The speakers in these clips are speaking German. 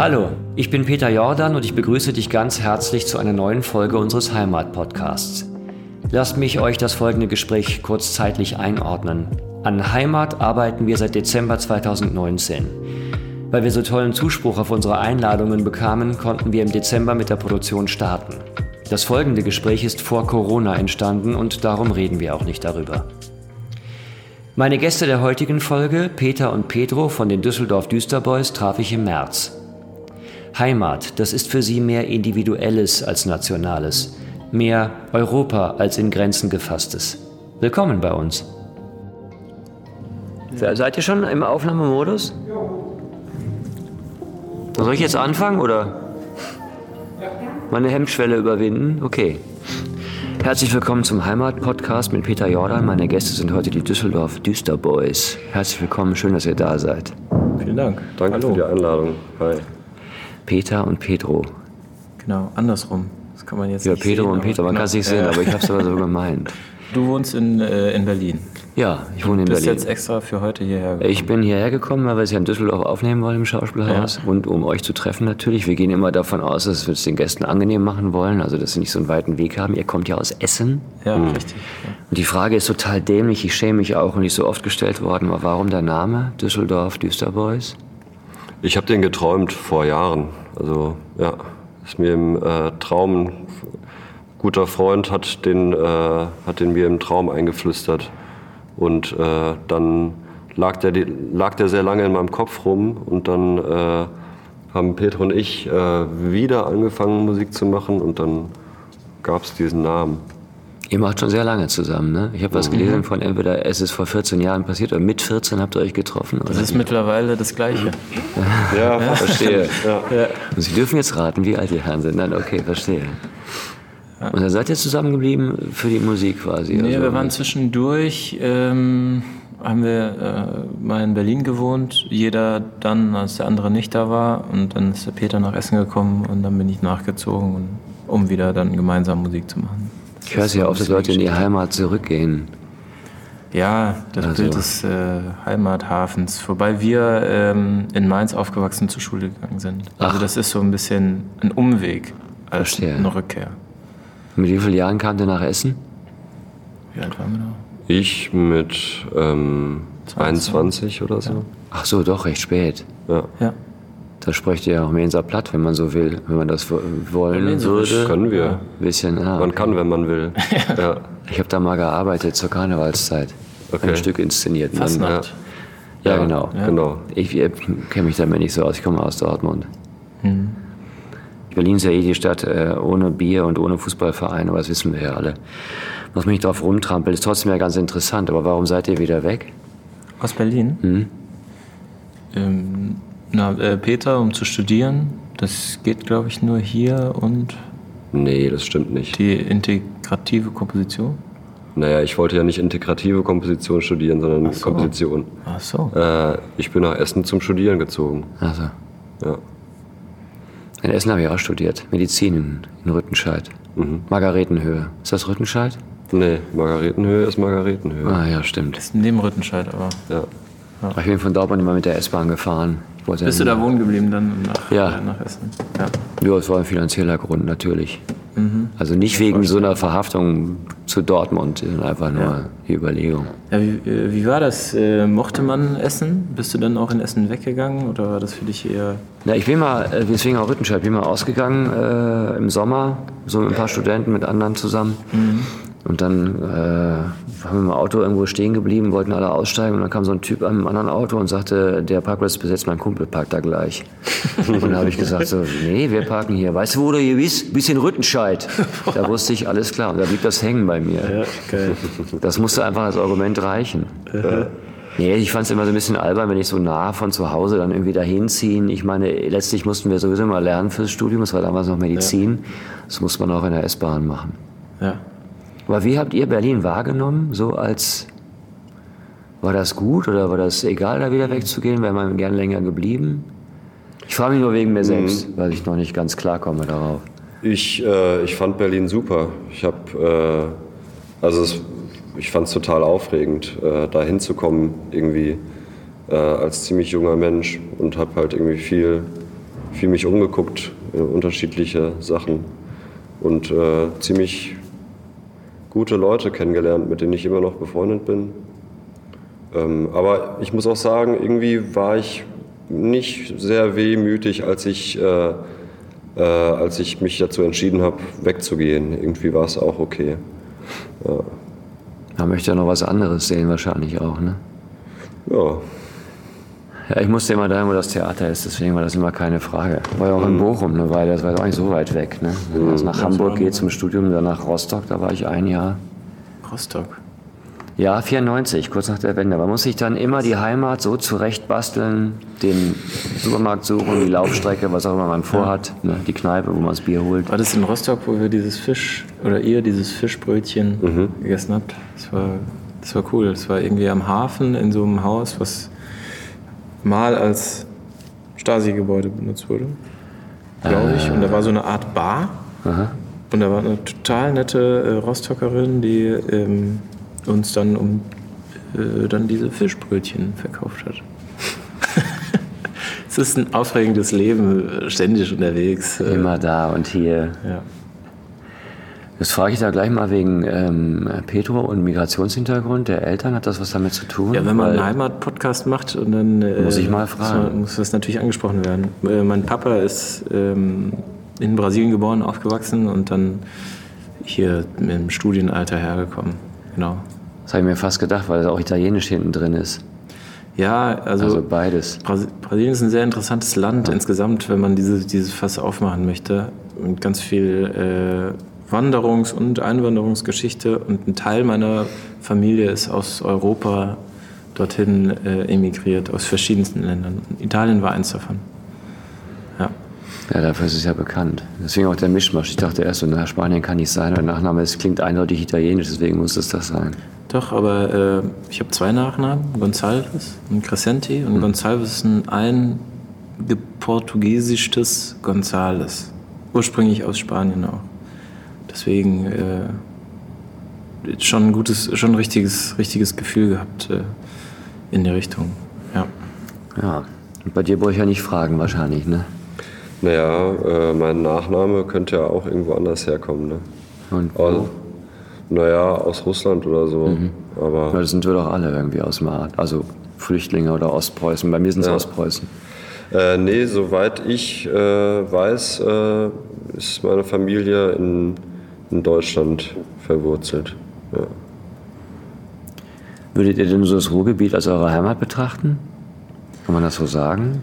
Hallo, ich bin Peter Jordan und ich begrüße dich ganz herzlich zu einer neuen Folge unseres Heimat-Podcasts. Lasst mich euch das folgende Gespräch kurz zeitlich einordnen. An Heimat arbeiten wir seit Dezember 2019. Weil wir so tollen Zuspruch auf unsere Einladungen bekamen, konnten wir im Dezember mit der Produktion starten. Das folgende Gespräch ist vor Corona entstanden und darum reden wir auch nicht darüber. Meine Gäste der heutigen Folge, Peter und Pedro von den Düsseldorf Düsterboys, traf ich im März. Heimat, das ist für sie mehr Individuelles als Nationales, mehr Europa als in Grenzen gefasstes. Willkommen bei uns. Seid ihr schon im Aufnahmemodus? Soll ich jetzt anfangen oder meine Hemmschwelle überwinden? Okay. Herzlich willkommen zum Heimat-Podcast mit Peter Jordan. Meine Gäste sind heute die Düsseldorf Düsterboys. Herzlich willkommen, schön, dass ihr da seid. Vielen Dank. Danke Hallo. für die Einladung. Hi. Peter und Pedro. Genau, andersrum. Das kann man jetzt Ja, nicht Pedro sehen, und Peter, man genau. kann es nicht sehen, Ja. aber ich habe es aber so gemeint. Du wohnst in, äh, in Berlin. Ja, ich wohne in Du bist Berlin. jetzt extra für heute hierher gekommen. Ich bin hierher gekommen, weil wir es ja in Düsseldorf aufnehmen wollen im Schauspielhaus und um euch zu treffen natürlich. Wir gehen immer davon aus, dass wir es den Gästen angenehm machen wollen, also dass sie nicht so einen weiten Weg haben. Ihr kommt ja aus Essen. Ja, richtig. Ja. Und die Frage ist total dämlich, ich schäme mich auch und die ist so oft gestellt worden, aber warum der Name Düsseldorf Düsterboys? Ich habe den geträumt vor Jahren. Also ja, ist mir im äh, Traum. Ein guter Freund hat den, äh, hat den mir im Traum eingeflüstert. Und äh, dann lag der, lag der sehr lange in meinem Kopf rum. Und dann äh, haben Peter und ich äh, wieder angefangen, Musik zu machen. Und dann gab es diesen Namen. Ihr macht schon sehr lange zusammen, ne? Ich habe was gelesen von entweder es ist vor 14 Jahren passiert oder mit 14 habt ihr euch getroffen. Oder? Das ist mittlerweile das Gleiche. Ja, Verstehe. Ja. Und Sie dürfen jetzt raten, wie alt die Herren sind. Nein, okay, verstehe. Und dann seid ihr zusammengeblieben für die Musik quasi? Nee, also, wir waren zwischendurch, ähm, haben wir äh, mal in Berlin gewohnt. Jeder dann, als der andere nicht da war. Und dann ist der Peter nach Essen gekommen und dann bin ich nachgezogen, um wieder dann gemeinsam Musik zu machen. Ich höre es ja oft, dass Leute in die Heimat zurückgehen. Ja, das Also- Bild des äh, Heimathafens, wobei wir ähm, in Mainz aufgewachsen zur Schule gegangen sind. Also Ach. das ist so ein bisschen ein Umweg als Verstehe. eine Rückkehr. Mit wie vielen Jahren kamt ihr nach Essen? Wie alt waren wir da? Ich mit ähm, 21 oder so. Ach so, doch, recht spät. Ja. Ja. Da sprecht ihr ja auch Mensa platt, wenn man so will, wenn man das wo- wollen würde. Können wir. Bisschen, ah, Man okay. kann, wenn man will. ja. Ich habe da mal gearbeitet zur Karnevalszeit. Okay. Ein Stück inszeniert. Dann- Fastnacht. Ja, genau. Genau. Ich, äh, kenne mich damit nicht so aus. Ich komme aus Dortmund. Mhm. Berlin ist ja eh die Stadt äh, ohne Bier und ohne Fußballverein, aber das wissen wir ja alle. Muss mich drauf rumtrampeln, ist trotzdem ja ganz interessant. Aber warum seid ihr wieder weg? Aus Berlin? Hm? Ähm, na, äh, Peter, um zu studieren. Das geht, glaube ich, nur hier und Nee, das stimmt nicht. die integrative Komposition. Naja, ich wollte ja nicht integrative Komposition studieren, sondern so. Komposition. Ach so. Äh, ich bin nach Essen zum Studieren gezogen. Also, Ja. in Essen habe ich auch studiert. Medizin in, in Rüttenscheid. Margaretenhöhe. Ist das Rüttenscheid? Nee, Margaretenhöhe ist Margaretenhöhe. Ah ja, stimmt. ist neben Rüttenscheid, aber. Ja. Ich bin von Dortmund immer mit der S-Bahn gefahren. Bist du da wohnen geblieben dann nach, Ja. äh, nach Essen? Ja. Ja, es war ein finanzieller Grund, natürlich. Mhm. Also nicht wegen so einer Verhaftung zu Dortmund, sondern einfach nur die Überlegung. Ja, wie, äh, wie war das? Äh, mochte man Essen? Bist du dann auch in Essen weggegangen oder war das für dich eher. Ja, ich bin mal, äh, deswegen auch Rüttenscheid, ich bin mal ausgegangen äh, im Sommer, so mit ein paar Studenten, mit anderen zusammen. Und dann äh, haben wir im Auto irgendwo stehen geblieben, wollten alle aussteigen und dann kam so ein Typ an einem anderen Auto und sagte, der Parkplatz besetzt, mein Kumpel parkt da gleich. und dann habe ich gesagt so, nee, wir parken hier. Weißt du, wo du hier bist? In Rüttenscheid. Da wusste ich, alles klar. Und da blieb das hängen bei mir. geil. Das musste einfach als Argument reichen. Nee, ich fand es immer so ein bisschen albern, wenn ich so nah von zu Hause dann irgendwie dahin ziehen. Ich meine, letztlich mussten wir sowieso mal lernen fürs Studium. Das war damals noch Medizin. Das muss man auch in der S-Bahn machen. Ja. Aber wie habt ihr Berlin wahrgenommen? So als, war das gut oder war das egal, da wieder wegzugehen? Wäre man gern länger geblieben? Ich frage mich nur wegen mir selbst, weil ich noch nicht ganz klarkomme darauf. Ich, äh, ich fand Berlin super. Ich habe, äh, also es, ich fand es total aufregend, äh, da hinzukommen irgendwie äh, als ziemlich junger Mensch und habe halt irgendwie viel viel mich umgeguckt, in unterschiedliche Sachen und äh, ziemlich gute Leute kennengelernt, mit denen ich immer noch befreundet bin. Ähm, aber ich muss auch sagen, irgendwie war ich nicht sehr wehmütig, als ich, äh, äh, als ich mich dazu entschieden habe, wegzugehen. Irgendwie war es auch okay. Ja. Man möchte ja noch was anderes sehen, wahrscheinlich auch, ne? Ja. Ja, ich musste immer dahin, wo das Theater ist, deswegen war das immer keine Frage. War ja auch in Bochum eine Weile, das war doch nicht so weit weg. Ne? Wenn man nach Hamburg geht zum Studium, dann nach Rostock, da war ich ein Jahr. Rostock. Ja, 94, kurz nach der Wende. Man muss sich dann immer die Heimat so zurechtbasteln, den Supermarkt suchen, die Laufstrecke, was auch immer man vorhat, ne? die Kneipe, wo man das Bier holt. War das in Rostock, wo wir dieses Fisch oder ihr dieses Fischbrötchen Mhm. gegessen habt? Das war, das war cool. Das war irgendwie am Hafen in so einem Haus, was mal als Stasi-Gebäude benutzt wurde, glaube ich. Und da war so eine Art Bar. Aha. Und da war eine total nette äh, Rostockerin, die ähm, uns dann um äh, dann diese Fischbrötchen verkauft hat. es ist ein aufregendes Leben, äh, ständig unterwegs. äh, Immer da und hier. Ja. Das frage ich da gleich mal wegen ähm, Petro und Migrationshintergrund der Eltern. Hat das was damit zu tun? Ja, wenn man einen Heimat-Podcast macht und dann äh, Muss ich mal muss fragen. man- Muss das natürlich angesprochen werden. Äh, mein Papa ist ähm, in Brasilien geboren, aufgewachsen und dann hier im Studienalter hergekommen. Genau. Das habe ich mir fast gedacht, weil da auch Italienisch hinten drin ist. Ja, also, Also beides. Brasi- Brasilien ist ein sehr interessantes Land insgesamt, wenn man diese, dieses Fass aufmachen möchte. Und ganz viel äh, Wanderungs- und Einwanderungsgeschichte. Und ein Teil meiner Familie ist aus Europa dorthin äh, emigriert, aus verschiedensten Ländern. Italien war eins davon. Ja. Ja, dafür ist es ja bekannt. Deswegen auch der Mischmasch. Ich dachte erst so, na, Spanien kann nicht sein. Der Nachname es klingt eindeutig italienisch, deswegen muss es das sein. Doch, aber äh, ich habe zwei Nachnamen, Gonçalves und Crescenti. Und Gonçalves ist ein eingeportugiesischtes Gonzales. Ursprünglich aus Spanien auch. Deswegen äh, schon ein gutes, schon ein richtiges, richtiges Gefühl gehabt äh, in die Richtung. Ja. Ja. Und bei dir brauche ich ja nicht fragen wahrscheinlich, ne? Naja, äh, mein Nachname könnte ja auch irgendwo anders herkommen. Ne? Und Aus, naja, aus Russland oder so. Aber Weil das sind wir doch alle irgendwie aus dem Art. Also Flüchtlinge oder Ostpreußen. Bei mir sind es Ja. Ostpreußen. Äh, nee, soweit ich äh, weiß, äh, ist meine Familie in, in Deutschland verwurzelt. Ja. Würdet ihr denn so das Ruhrgebiet als eure Heimat betrachten? Kann man das so sagen?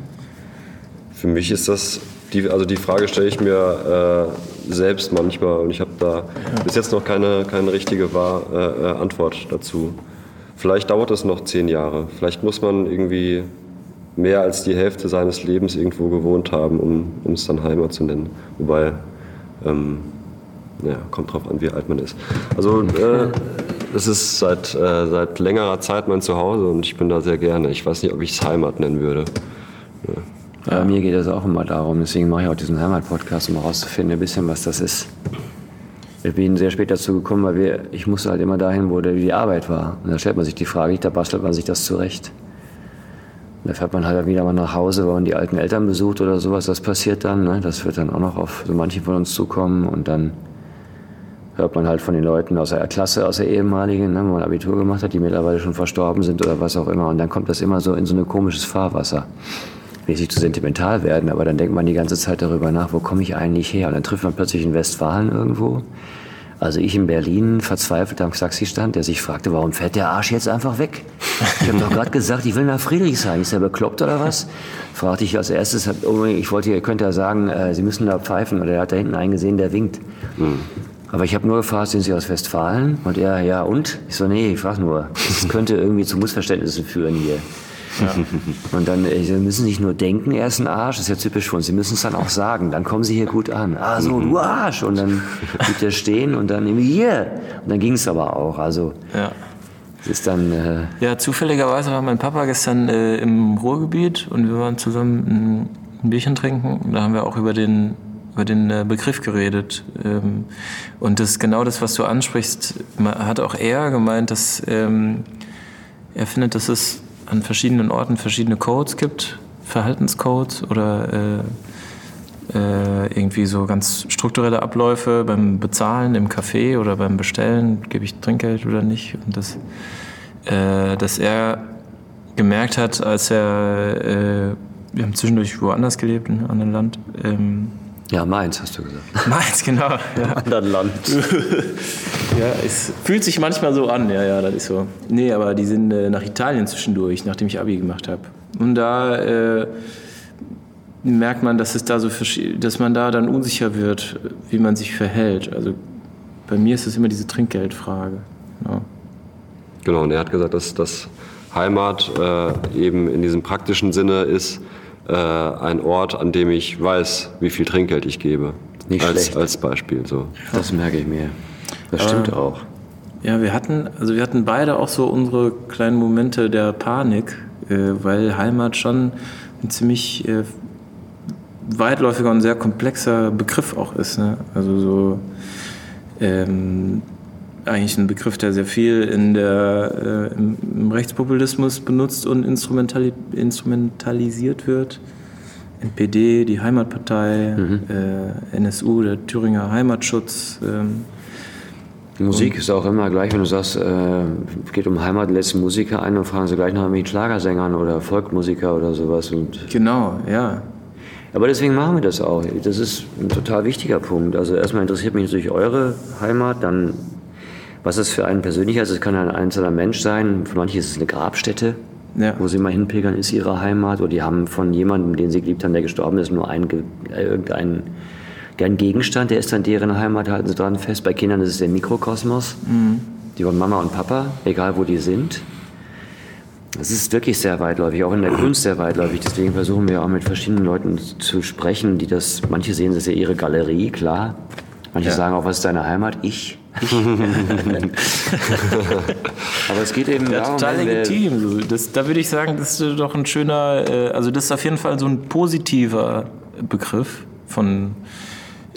Für mich ist das, die, also die Frage stelle ich mir äh, selbst manchmal und ich habe da bis jetzt noch keine, keine richtige Wahr, äh, äh, Antwort dazu. Vielleicht dauert es noch zehn Jahre. Vielleicht muss man irgendwie mehr als die Hälfte seines Lebens irgendwo gewohnt haben, um, um es dann Heimat zu nennen. Wobei, ähm, ja, kommt drauf an, wie alt man ist. Also, äh, das ist seit, äh, seit längerer Zeit mein Zuhause und ich bin da sehr gerne. Ich weiß nicht, ob ich es Heimat nennen würde. Bei mir geht es auch immer darum, deswegen mache ich auch diesen Heimat-Podcast, um herauszufinden, ein bisschen, was das ist. Ich bin sehr spät dazu gekommen, weil wir, ich musste halt immer dahin, wo die Arbeit war. Und da stellt man sich die Frage da bastelt man sich das zurecht. Da fährt man halt wieder mal nach Hause, weil man die alten Eltern besucht oder sowas, das passiert dann. Ne? Das wird dann auch noch auf so manche von uns zukommen und dann hört man halt von den Leuten aus der Klasse, aus der ehemaligen, ne, wo man Abitur gemacht hat, die mittlerweile schon verstorben sind oder was auch immer. Und dann kommt das immer so in so ein komisches Fahrwasser. Will nicht zu sentimental werden, aber dann denkt man die ganze Zeit darüber nach, wo komme ich eigentlich her? Und dann trifft man plötzlich in Westfalen irgendwo. Also ich in Berlin verzweifelt am Taxistand, der sich fragte, warum fährt der Arsch jetzt einfach weg? Ich habe doch gerade gesagt, ich will nach Friedrichshain. Ist der bekloppt oder was? Fragte ich als erstes, ich wollte, ihr könnt ja sagen, äh, Sie müssen da pfeifen. Oder er hat da hinten einen gesehen, der winkt. Aber ich habe nur gefragt, sind Sie aus Westfalen? Und er, ja und? Ich so, nee, ich frage nur. Das könnte irgendwie zu Missverständnissen führen hier. Und dann, äh, Sie müssen nicht nur denken, er ist ein Arsch, das ist ja typisch für uns. Sie müssen es dann auch sagen, dann kommen Sie hier gut an. Ah, so, du Arsch! Und dann blieb der stehen und dann irgendwie hier. Und dann ging es aber auch. Also, Ja. es ist dann, äh, Ja, zufälligerweise war mein Papa gestern äh, im Ruhrgebiet und wir waren zusammen ein, Bierchen trinken. Da haben wir auch über den, über den äh, Begriff geredet. Ähm, und das genau das, was du ansprichst, hat auch er gemeint, dass ähm, er findet, dass es an verschiedenen Orten verschiedene Codes gibt, Verhaltenscodes oder äh, äh, irgendwie so ganz strukturelle Abläufe beim Bezahlen im Café oder beim Bestellen, gebe ich Trinkgeld oder nicht. Und das, dass er gemerkt hat, als er, wir haben zwischendurch woanders gelebt, in einem anderen Land. Ähm, ja, Mainz hast du gesagt. Mainz, genau. Ja. anderen Land. ja, es fühlt sich manchmal so an, ja, ja, das ist so. Nee, aber die sind äh, nach Italien zwischendurch, nachdem ich Abi gemacht habe. Und da äh, merkt man, dass es da so dass man da dann unsicher wird, wie man sich verhält. Also bei mir ist es immer diese Trinkgeldfrage. Ja. Genau, und er hat gesagt, dass das Heimat äh, eben in diesem praktischen Sinne ist äh, ein Ort, an dem ich weiß, wie viel Trinkgeld ich gebe. Nicht als, schlecht. als Beispiel so. Das merke ich mir. Das stimmt äh, auch. Ja, wir hatten, also wir hatten beide auch so unsere kleinen Momente der Panik, äh, weil Heimat schon ein ziemlich äh, weitläufiger und sehr komplexer Begriff auch ist. Ne? Also so ähm, eigentlich ein Begriff, der sehr viel in der, äh, im, im, Rechtspopulismus benutzt und instrumentali instrumentalisiert wird. NPD, die Heimatpartei, mhm. äh, NSU, der Thüringer Heimatschutz. Ähm, Musik ist auch immer gleich, wenn du sagst, äh, geht um Heimat, lässt Musiker ein, dann fragen sie gleich nach mit Schlagersängern oder Folkmusiker oder sowas. Und genau, ja. Aber deswegen machen wir das auch. Das ist ein total wichtiger Punkt. Also erstmal interessiert mich natürlich eure Heimat, dann was es für einen persönlich ist. Es kann ein einzelner Mensch sein. Für manche ist es eine Grabstätte, ja. wo sie mal hinpilgern, ist ihre Heimat. Oder die haben von jemandem, den sie geliebt haben, der gestorben ist, nur ein, äh, irgendein ein Gegenstand, der ist dann deren Heimat, halten sie dran fest. Bei Kindern ist es der Mikrokosmos. Mhm. Die wollen Mama und Papa, egal wo die sind. Es ist wirklich sehr weitläufig, auch in der Kunst sehr weitläufig. Deswegen versuchen wir auch mit verschiedenen Leuten zu sprechen, die das, manche sehen das ja ihre Galerie, klar. Manche ja. sagen auch, was ist deine Heimat? Ich. Aber es geht eben ja, darum, total legitim. Das, da würde ich sagen, das ist doch ein schöner, äh, also das ist auf jeden Fall so ein positiver Begriff von,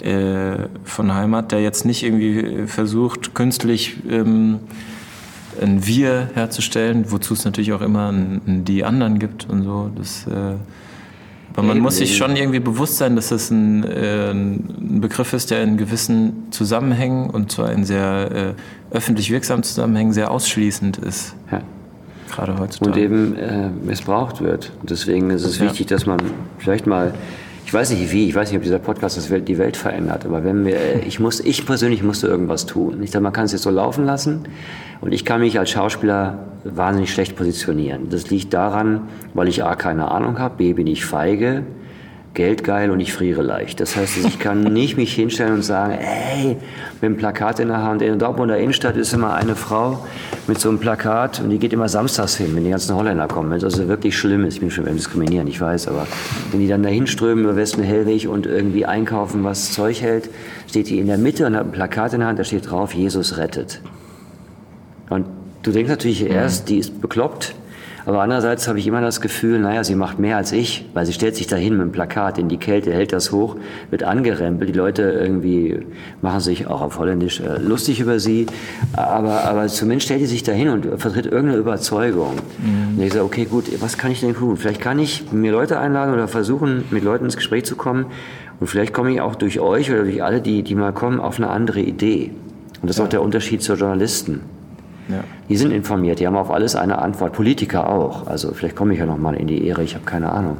äh, von Heimat, der jetzt nicht irgendwie versucht, künstlich ähm, ein Wir herzustellen, wozu es natürlich auch immer ein, ein die anderen gibt und so. Das, äh, aber man muss sich schon irgendwie bewusst sein, dass das ein, äh, ein Begriff ist, der in gewissen Zusammenhängen und zwar in sehr äh, öffentlich wirksamen Zusammenhängen sehr ausschließend ist. Ja. Gerade heutzutage. Und eben äh, missbraucht wird. Deswegen ist es ja. wichtig, dass man vielleicht mal ich weiß nicht wie, ich weiß nicht, ob dieser Podcast das Welt, die Welt verändert, aber wenn wir, ich muss, ich persönlich musste irgendwas tun. Ich dachte, man kann es jetzt so laufen lassen und ich kann mich als Schauspieler wahnsinnig schlecht positionieren. Das liegt daran, weil ich A, keine Ahnung habe, B, bin ich feige, geldgeil und ich friere leicht. Das heißt, ich kann nicht mich hinstellen und sagen, ey, mit einem Plakat in der Hand. In der Dortmunder Innenstadt ist immer eine Frau mit so einem Plakat und die geht immer samstags hin, wenn die ganzen Holländer kommen. Das ist wirklich schlimm ist. Ich bin schon beim Diskriminieren, ich weiß, aber wenn die dann dahin strömen über Westen Hellwig und irgendwie einkaufen, was Zeug hält, steht die in der Mitte und hat ein Plakat in der Hand, da steht drauf, Jesus rettet. Und du denkst natürlich erst, die ist bekloppt, aber andererseits habe ich immer das Gefühl, naja, sie macht mehr als ich, weil sie stellt sich dahin mit dem Plakat in die Kälte, hält das hoch, wird angerempelt. Die Leute irgendwie machen sich auch auf Holländisch äh, lustig über sie. Aber, aber zumindest stellt sie sich dahin und vertritt irgendeine Überzeugung. Mhm. Und ich sage, okay, gut, was kann ich denn tun? Vielleicht kann ich mir Leute einladen oder versuchen, mit Leuten ins Gespräch zu kommen. Und vielleicht komme ich auch durch euch oder durch alle, die, die mal kommen, auf eine andere Idee. Und das ist ja. auch der Unterschied zu Journalisten. Ja. Die sind informiert, die haben auf alles eine Antwort. Politiker auch. Also vielleicht komme ich ja noch mal in die Ehre, ich habe keine Ahnung.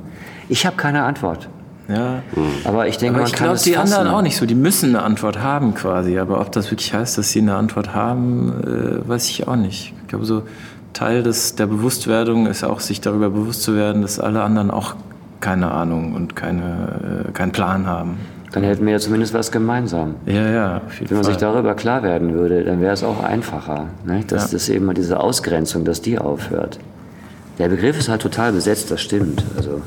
Ich habe keine Antwort. Ja. Aber ich denke, aber ich glaube, die fassen. anderen auch nicht so. Die müssen eine Antwort haben quasi. Aber ob das wirklich heißt, dass sie eine Antwort haben, äh, weiß ich auch nicht. Ich glaube, so Teil des, der Bewusstwerdung ist auch, sich darüber bewusst zu werden, dass alle anderen auch keine Ahnung und keine, äh, keinen Plan haben. Dann hätten wir ja zumindest was gemeinsam. Ja, ja, Wenn man Fall. sich darüber klar werden würde, dann wäre es auch einfacher. Ne? Dass ja. das eben mal diese Ausgrenzung, dass die aufhört. Der Begriff ist halt total besetzt, das stimmt. Also,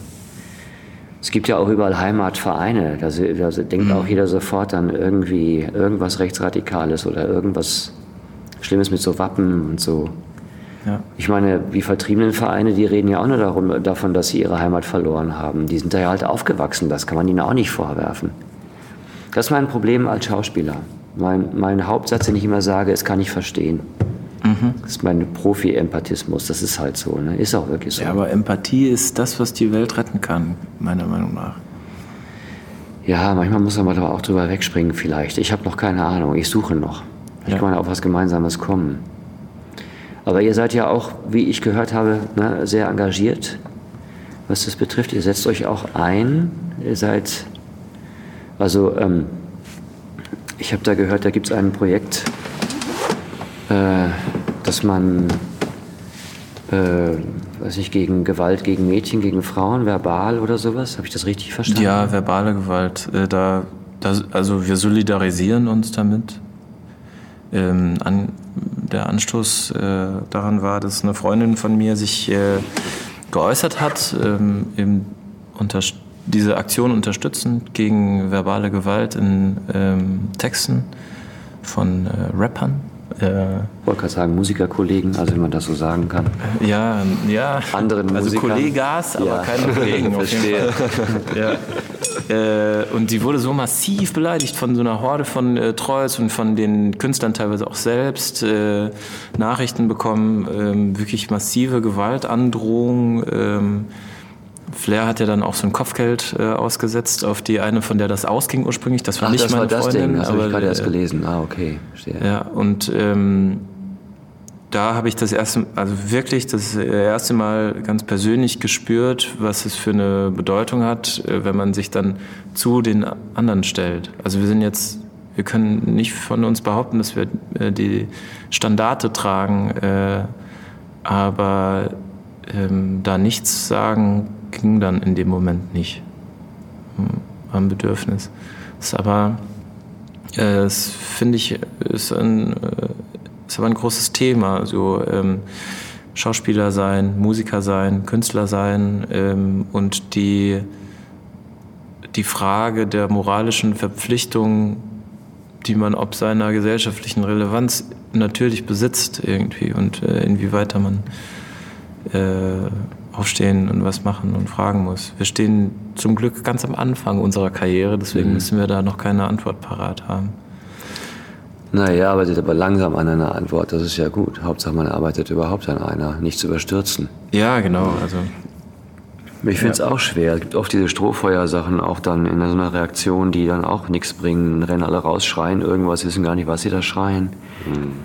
es gibt ja auch überall Heimatvereine. Da, da denkt mhm. auch jeder sofort an irgendwie irgendwas Rechtsradikales oder irgendwas Schlimmes mit so Wappen und so. Ja. Ich meine, die vertriebenen Vereine, die reden ja auch nur darum, davon, dass sie ihre Heimat verloren haben. Die sind da ja halt aufgewachsen, das kann man ihnen auch nicht vorwerfen. Das ist mein Problem als Schauspieler. Mein, mein Hauptsatz, den ich immer sage, ist, kann ich verstehen. Mhm. Das ist mein Profi-Empathismus, das ist halt so, ne? ist auch wirklich so. Ja, aber Empathie ist das, was die Welt retten kann, meiner Meinung nach. Ja, manchmal muss man aber auch drüber wegspringen vielleicht. Ich habe noch keine Ahnung, ich suche noch. Ich Ja. kann auf was Gemeinsames kommen. Aber ihr seid ja auch, wie ich gehört habe, ne, sehr engagiert, was das betrifft. Ihr setzt euch auch ein. Ihr seid, also ähm, ich habe da gehört, da gibt es ein Projekt, äh, dass man, äh, weiß ich, gegen Gewalt gegen Mädchen, gegen Frauen, verbal oder sowas. Habe ich das richtig verstanden? Ja, verbale Gewalt. Äh, da, da, also wir solidarisieren uns damit. Ähm, an, der Anstoß äh, daran war, dass eine Freundin von mir sich äh, geäußert hat, ähm, eben unter, diese Aktion unterstützend gegen verbale Gewalt in ähm, Texten von äh, Rappern. Äh, Ich wollte gerade sagen, Musikerkollegen, also wenn man das so sagen kann. ja, ja. Anderen also Musikern. Kollegas, aber Ja. keine Kollegen. auf jeden Verstehe. Fall. ja. Äh, und sie wurde so massiv beleidigt von so einer Horde von äh, Trolls und von den Künstlern teilweise auch selbst. Äh, Nachrichten bekommen, ähm, wirklich massive Gewaltandrohungen. Flair hat ja dann auch so ein Kopfgeld äh, ausgesetzt auf die eine, von der das ausging ursprünglich. Das war Ach, nicht das meine war das Freundin. Ding, das habe ich gerade erst äh, gelesen. Ah, okay, verstehe. ja, und ähm, da habe ich das erste, also wirklich das erste Mal ganz persönlich gespürt, was es für eine Bedeutung hat, äh, wenn man sich dann zu den anderen stellt. Also wir sind jetzt, wir können nicht von uns behaupten, dass wir äh, die Standarte tragen, äh, aber ähm, da nichts sagen ging dann in dem Moment nicht. Hm, War ein Bedürfnis. Ist aber äh, Das finde ich ist ein, äh, ist aber ein großes Thema. Also ähm, Schauspieler sein, Musiker sein, Künstler sein ähm, und die, die Frage der moralischen Verpflichtung, die man ob seiner gesellschaftlichen Relevanz natürlich besitzt irgendwie und äh, inwieweit man äh, aufstehen und was machen und fragen muss. Wir stehen zum Glück ganz am Anfang unserer Karriere, deswegen müssen wir da noch keine Antwort parat haben. Naja, arbeitet aber langsam an einer Antwort, das ist ja gut. Hauptsache, man arbeitet überhaupt an einer, nicht zu überstürzen. Ja, genau. Also Ich finde es auch schwer. Es gibt oft diese Strohfeuersachen auch dann in so einer Reaktion, die dann auch nichts bringen. Rennen alle raus, schreien irgendwas, wissen gar nicht, was sie da schreien.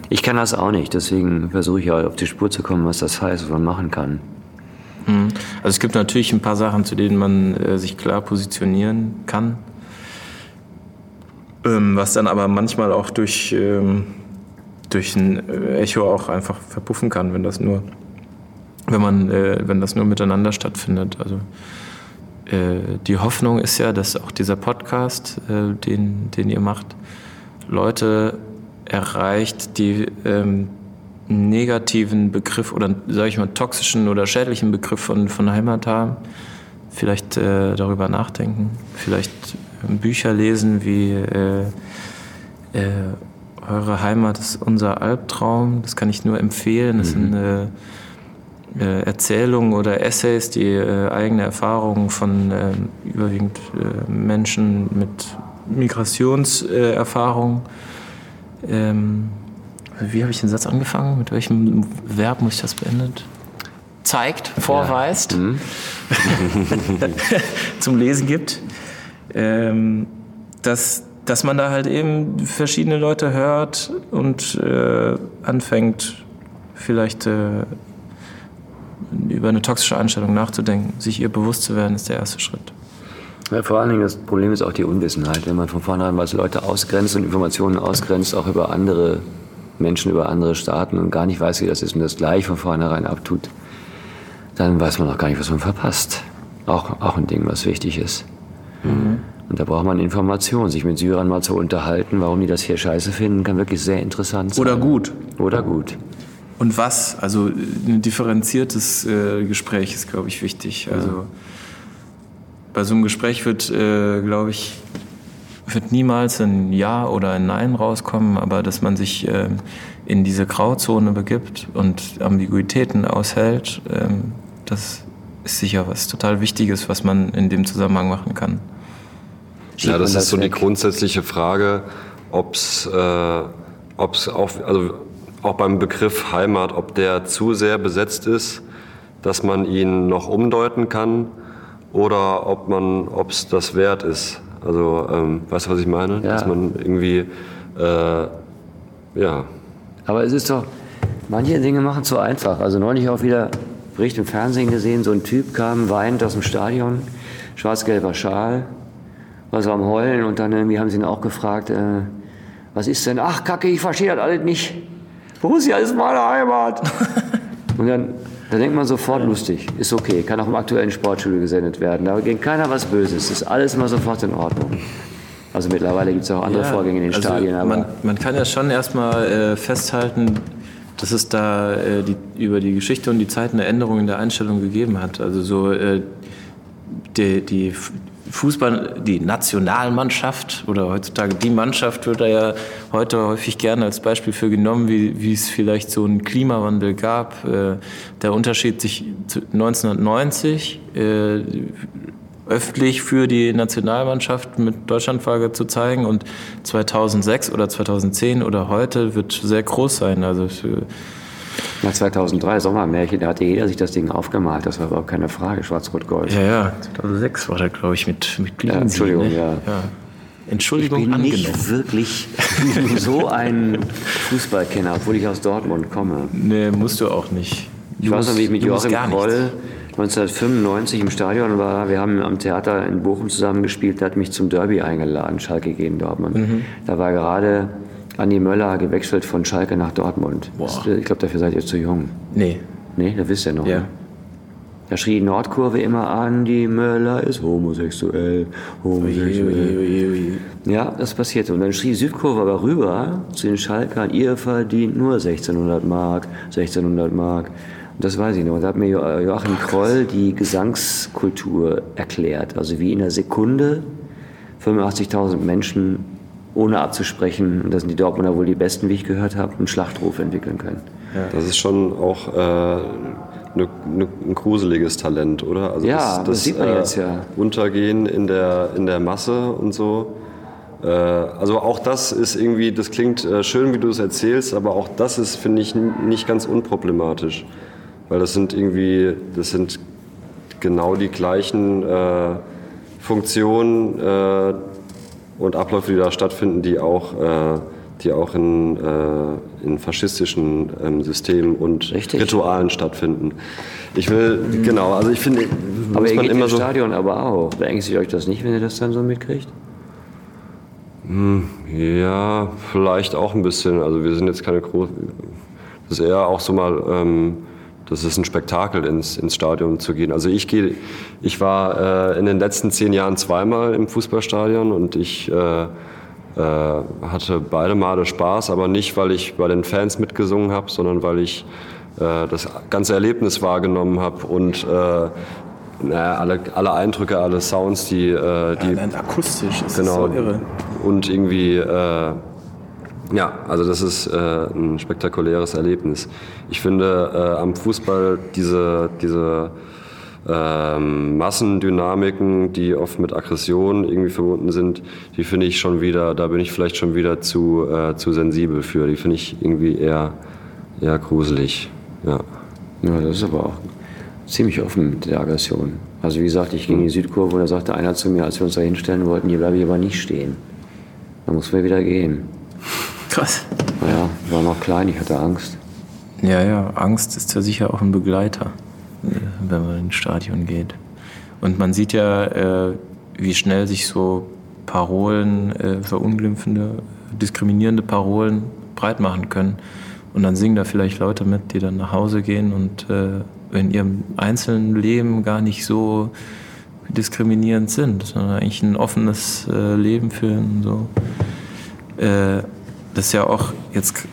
Ich kann das auch nicht, deswegen versuche ich ja auf die Spur zu kommen, was das heißt, was man machen kann. Also es gibt natürlich ein paar Sachen, zu denen man äh, sich klar positionieren kann. Ähm, was dann aber manchmal auch durch, ähm, durch ein äh, Echo auch einfach verpuffen kann, wenn das nur, wenn man, äh, wenn das nur miteinander stattfindet. Also äh, die Hoffnung ist ja, dass auch dieser Podcast, äh, den, den ihr macht, Leute erreicht, die ähm, negativen Begriff oder, sage ich mal, toxischen oder schädlichen Begriff von, von Heimat haben. Vielleicht äh, darüber nachdenken, vielleicht Bücher lesen wie äh, äh, Eure Heimat ist unser Albtraum. Das kann ich nur empfehlen. Das sind äh, äh, Erzählungen oder Essays, die äh, eigene Erfahrungen von überwiegend Menschen mit Migrationserfahrung. Ähm, wie habe ich den Satz angefangen? Mit welchem Verb muss ich das beendet? Zeigt, vorweist, zum Lesen gibt. Ähm, dass, dass man da halt eben verschiedene Leute hört und äh, anfängt, vielleicht äh, über eine toxische Einstellung nachzudenken. Sich ihr bewusst zu werden, ist der erste Schritt. Ja, vor allen Dingen das Problem ist auch die Unwissenheit. Wenn man von vornherein was Leute ausgrenzt und Informationen ausgrenzt, auch über andere Menschen, über andere Staaten und gar nicht weiß, wie das ist und das gleich von vornherein abtut, dann weiß man auch gar nicht, was man verpasst. Auch, auch ein Ding, was wichtig ist. Und da braucht man Informationen. Sich mit Syrern mal zu unterhalten, warum die das hier scheiße finden, kann wirklich sehr interessant sein. Oder gut. Oder gut. Und was? Also ein differenziertes äh, Gespräch ist, glaube ich, wichtig. Also bei so einem Gespräch wird, äh, glaube ich, wird niemals ein Ja oder ein Nein rauskommen, aber dass man sich ähm, in diese Grauzone begibt und Ambiguitäten aushält, ähm, das ist sicher was total Wichtiges, was man in dem Zusammenhang machen kann. Ja, das das ist so die weg? grundsätzliche Frage, ob es äh, ob's auch, also auch beim Begriff Heimat, ob der zu sehr besetzt ist, dass man ihn noch umdeuten kann oder ob man, ob es das wert ist, Also, ähm, weißt du, was ich meine? Ja. Dass man irgendwie, äh, ja, Aber es ist doch, manche Dinge machen es so einfach. Also neulich auch wieder Bericht im Fernsehen gesehen, so ein Typ kam weinend aus dem Stadion, schwarz-gelber Schal, war so am Heulen und dann irgendwie haben sie ihn auch gefragt, äh, was ist denn? Ach Kacke, ich verstehe das alles nicht. Borussia ist meine Heimat. und dann, da denkt man sofort lustig, ist okay, kann auch im aktuellen Sportstudio gesendet werden. Da geht keiner was Böses, ist alles immer sofort in Ordnung. Also mittlerweile gibt es auch andere Ja, Vorgänge in den also Stadien. Aber Man, man kann ja schon erstmal äh, festhalten, dass es da äh, die, über die Geschichte und die Zeit eine Änderung in der Einstellung gegeben hat. Also so äh, die, die Fußball, die Nationalmannschaft oder heutzutage die Mannschaft wird da ja heute häufig gerne als Beispiel für genommen, wie, wie es vielleicht so einen Klimawandel gab. Äh, der Unterschied sich zu 1990 äh, öffentlich für die Nationalmannschaft mit Deutschlandflagge zu zeigen und 2006 oder 2010 oder heute wird sehr groß sein. Also Na, 2003 Sommermärchen, da hatte jeder sich das Ding aufgemalt. Das war überhaupt keine Frage. Schwarz-Rot-Gold. ja, ja, 2006 war der, glaube ich, mit, mit Glinsee, Entschuldigung, ne? ja. Entschuldigung Ich bin angenommen. nicht wirklich so ein Fußballkenner, obwohl ich aus Dortmund komme. Nee, musst du auch nicht. Ich weiß noch, wie ich mit du Joachim. Kroll 1995 im Stadion war. Wir haben am Theater in Bochum zusammengespielt. Der hat mich zum Derby eingeladen, Schalke gegen Dortmund. Mhm. Da war gerade Andi Möller gewechselt von Schalke nach Dortmund. Boah. Das, ich glaube, dafür seid ihr zu jung. Nee, Nee, das wisst ihr noch. ja. Ne? Da schrie die Nordkurve immer an, die Möller ist homosexuell, homosexuell. Ja, das passierte. Und dann schrie die Südkurve aber rüber zu den Schalkern, ihr verdient nur 1600 Mark, 1600 Mark. Und das weiß ich noch. Und da hat mir Jo- Joachim Kroll die Gesangskultur erklärt. Also wie in einer Sekunde 85.000 Menschen ohne abzusprechen, und das sind die Dortmunder wohl die Besten, wie ich gehört habe, einen Schlachtruf entwickeln können. das ist schon auch äh, ne, ne, ein gruseliges Talent, oder? Also Ja, das sieht man jetzt ja. Untergehen in der, in der Masse und so. Äh, also auch das ist irgendwie, das klingt äh, schön, wie du es erzählst, aber auch das ist, finde ich, nicht ganz unproblematisch. Weil das sind irgendwie, das sind genau die gleichen äh, Funktionen äh, und Abläufe, die da stattfinden, die auch, äh, die auch in, äh, in faschistischen ähm, Systemen und Richtig. Ritualen stattfinden. Ich will, genau, also ich finde, Aber muss ihr man geht immer ins so. Stadion aber auch. Beängstigt euch das nicht, wenn ihr das dann so mitkriegt? Ja, vielleicht auch ein bisschen. Also wir sind jetzt keine großen. Das ist eher auch so mal, ähm, das ist ein Spektakel, ins, ins Stadion zu gehen. Also ich gehe, ich war äh, in den letzten zehn Jahren zweimal im Fußballstadion und ich äh, äh, hatte beide Male Spaß, aber nicht, weil ich bei den Fans mitgesungen habe, sondern weil ich äh, das ganze Erlebnis wahrgenommen habe und äh, naja, alle, alle Eindrücke, alle Sounds, die, äh, die Allein akustisch ist Genau. so irre. Und irgendwie, äh, ja, also das ist äh, ein spektakuläres Erlebnis. Ich finde äh, am Fußball diese, diese ähm, Massendynamiken, die oft mit Aggression irgendwie verbunden sind, die finde ich schon wieder, da bin ich vielleicht schon wieder zu, äh, zu sensibel für. Die finde ich irgendwie eher, eher gruselig. Ja. Ja, das ist aber auch ziemlich offen mit der Aggression. Also wie gesagt, ich ging in die Südkurve und da sagte einer zu mir, als wir uns da hinstellen wollten, hier bleibe ich aber nicht stehen. Da mussten wir wieder gehen. Krass. Ich war noch klein, ich hatte Angst. Ja, ja, Angst ist ja sicher auch ein Begleiter, äh, wenn man ins Stadion geht. Und man sieht ja, äh, wie schnell sich so Parolen, äh, verunglimpfende, diskriminierende Parolen breit machen können. Und dann singen da vielleicht Leute mit, die dann nach Hause gehen und äh, in ihrem einzelnen Leben gar nicht so diskriminierend sind, sondern eigentlich ein offenes äh, Leben führen. So. Äh, das ist ja auch jetzt.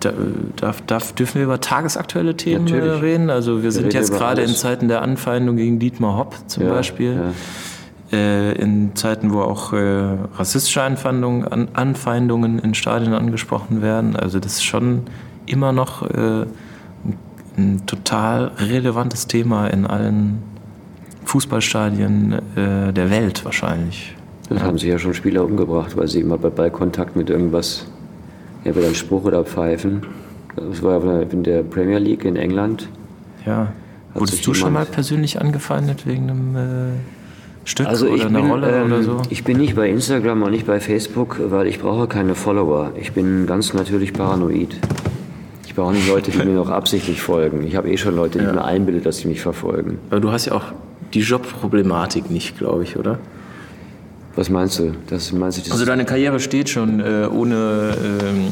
Da, darf, darf, dürfen wir über tagesaktuelle Themen äh, Natürlich. reden? Also wir sind reden jetzt gerade in. Zeiten der Anfeindung gegen Dietmar Hopp zum Ja, Beispiel. ja. Äh, in Zeiten, wo auch äh, rassistische Anfeindungen, an, Anfeindungen in Stadien angesprochen werden. Also das ist schon immer noch äh, ein, ein total relevantes Thema in allen Fußballstadien äh, der Welt wahrscheinlich. Das haben sich ja schon Spieler umgebracht, weil sie immer bei Ballkontakt mit irgendwas, ja, bei einen Spruch oder pfeifen. Das war ja in der Premier League in England. Ja. Hat Wurdest du schon mal persönlich angefeindet wegen einem äh, Stück Also ich oder eine bin, Rolle ähm, oder so? ich bin nicht bei Instagram und nicht bei Facebook, weil ich brauche keine Follower. Ich bin ganz natürlich paranoid. Ich brauche nicht Leute, die mir noch absichtlich folgen. Ich habe eh schon Leute, die mir einbilden, dass sie mich verfolgen. Aber du hast ja auch die Jobproblematik nicht, glaube ich, oder? Was meinst du? Das meinst du das? Also deine Karriere steht schon äh, ohne, ähm,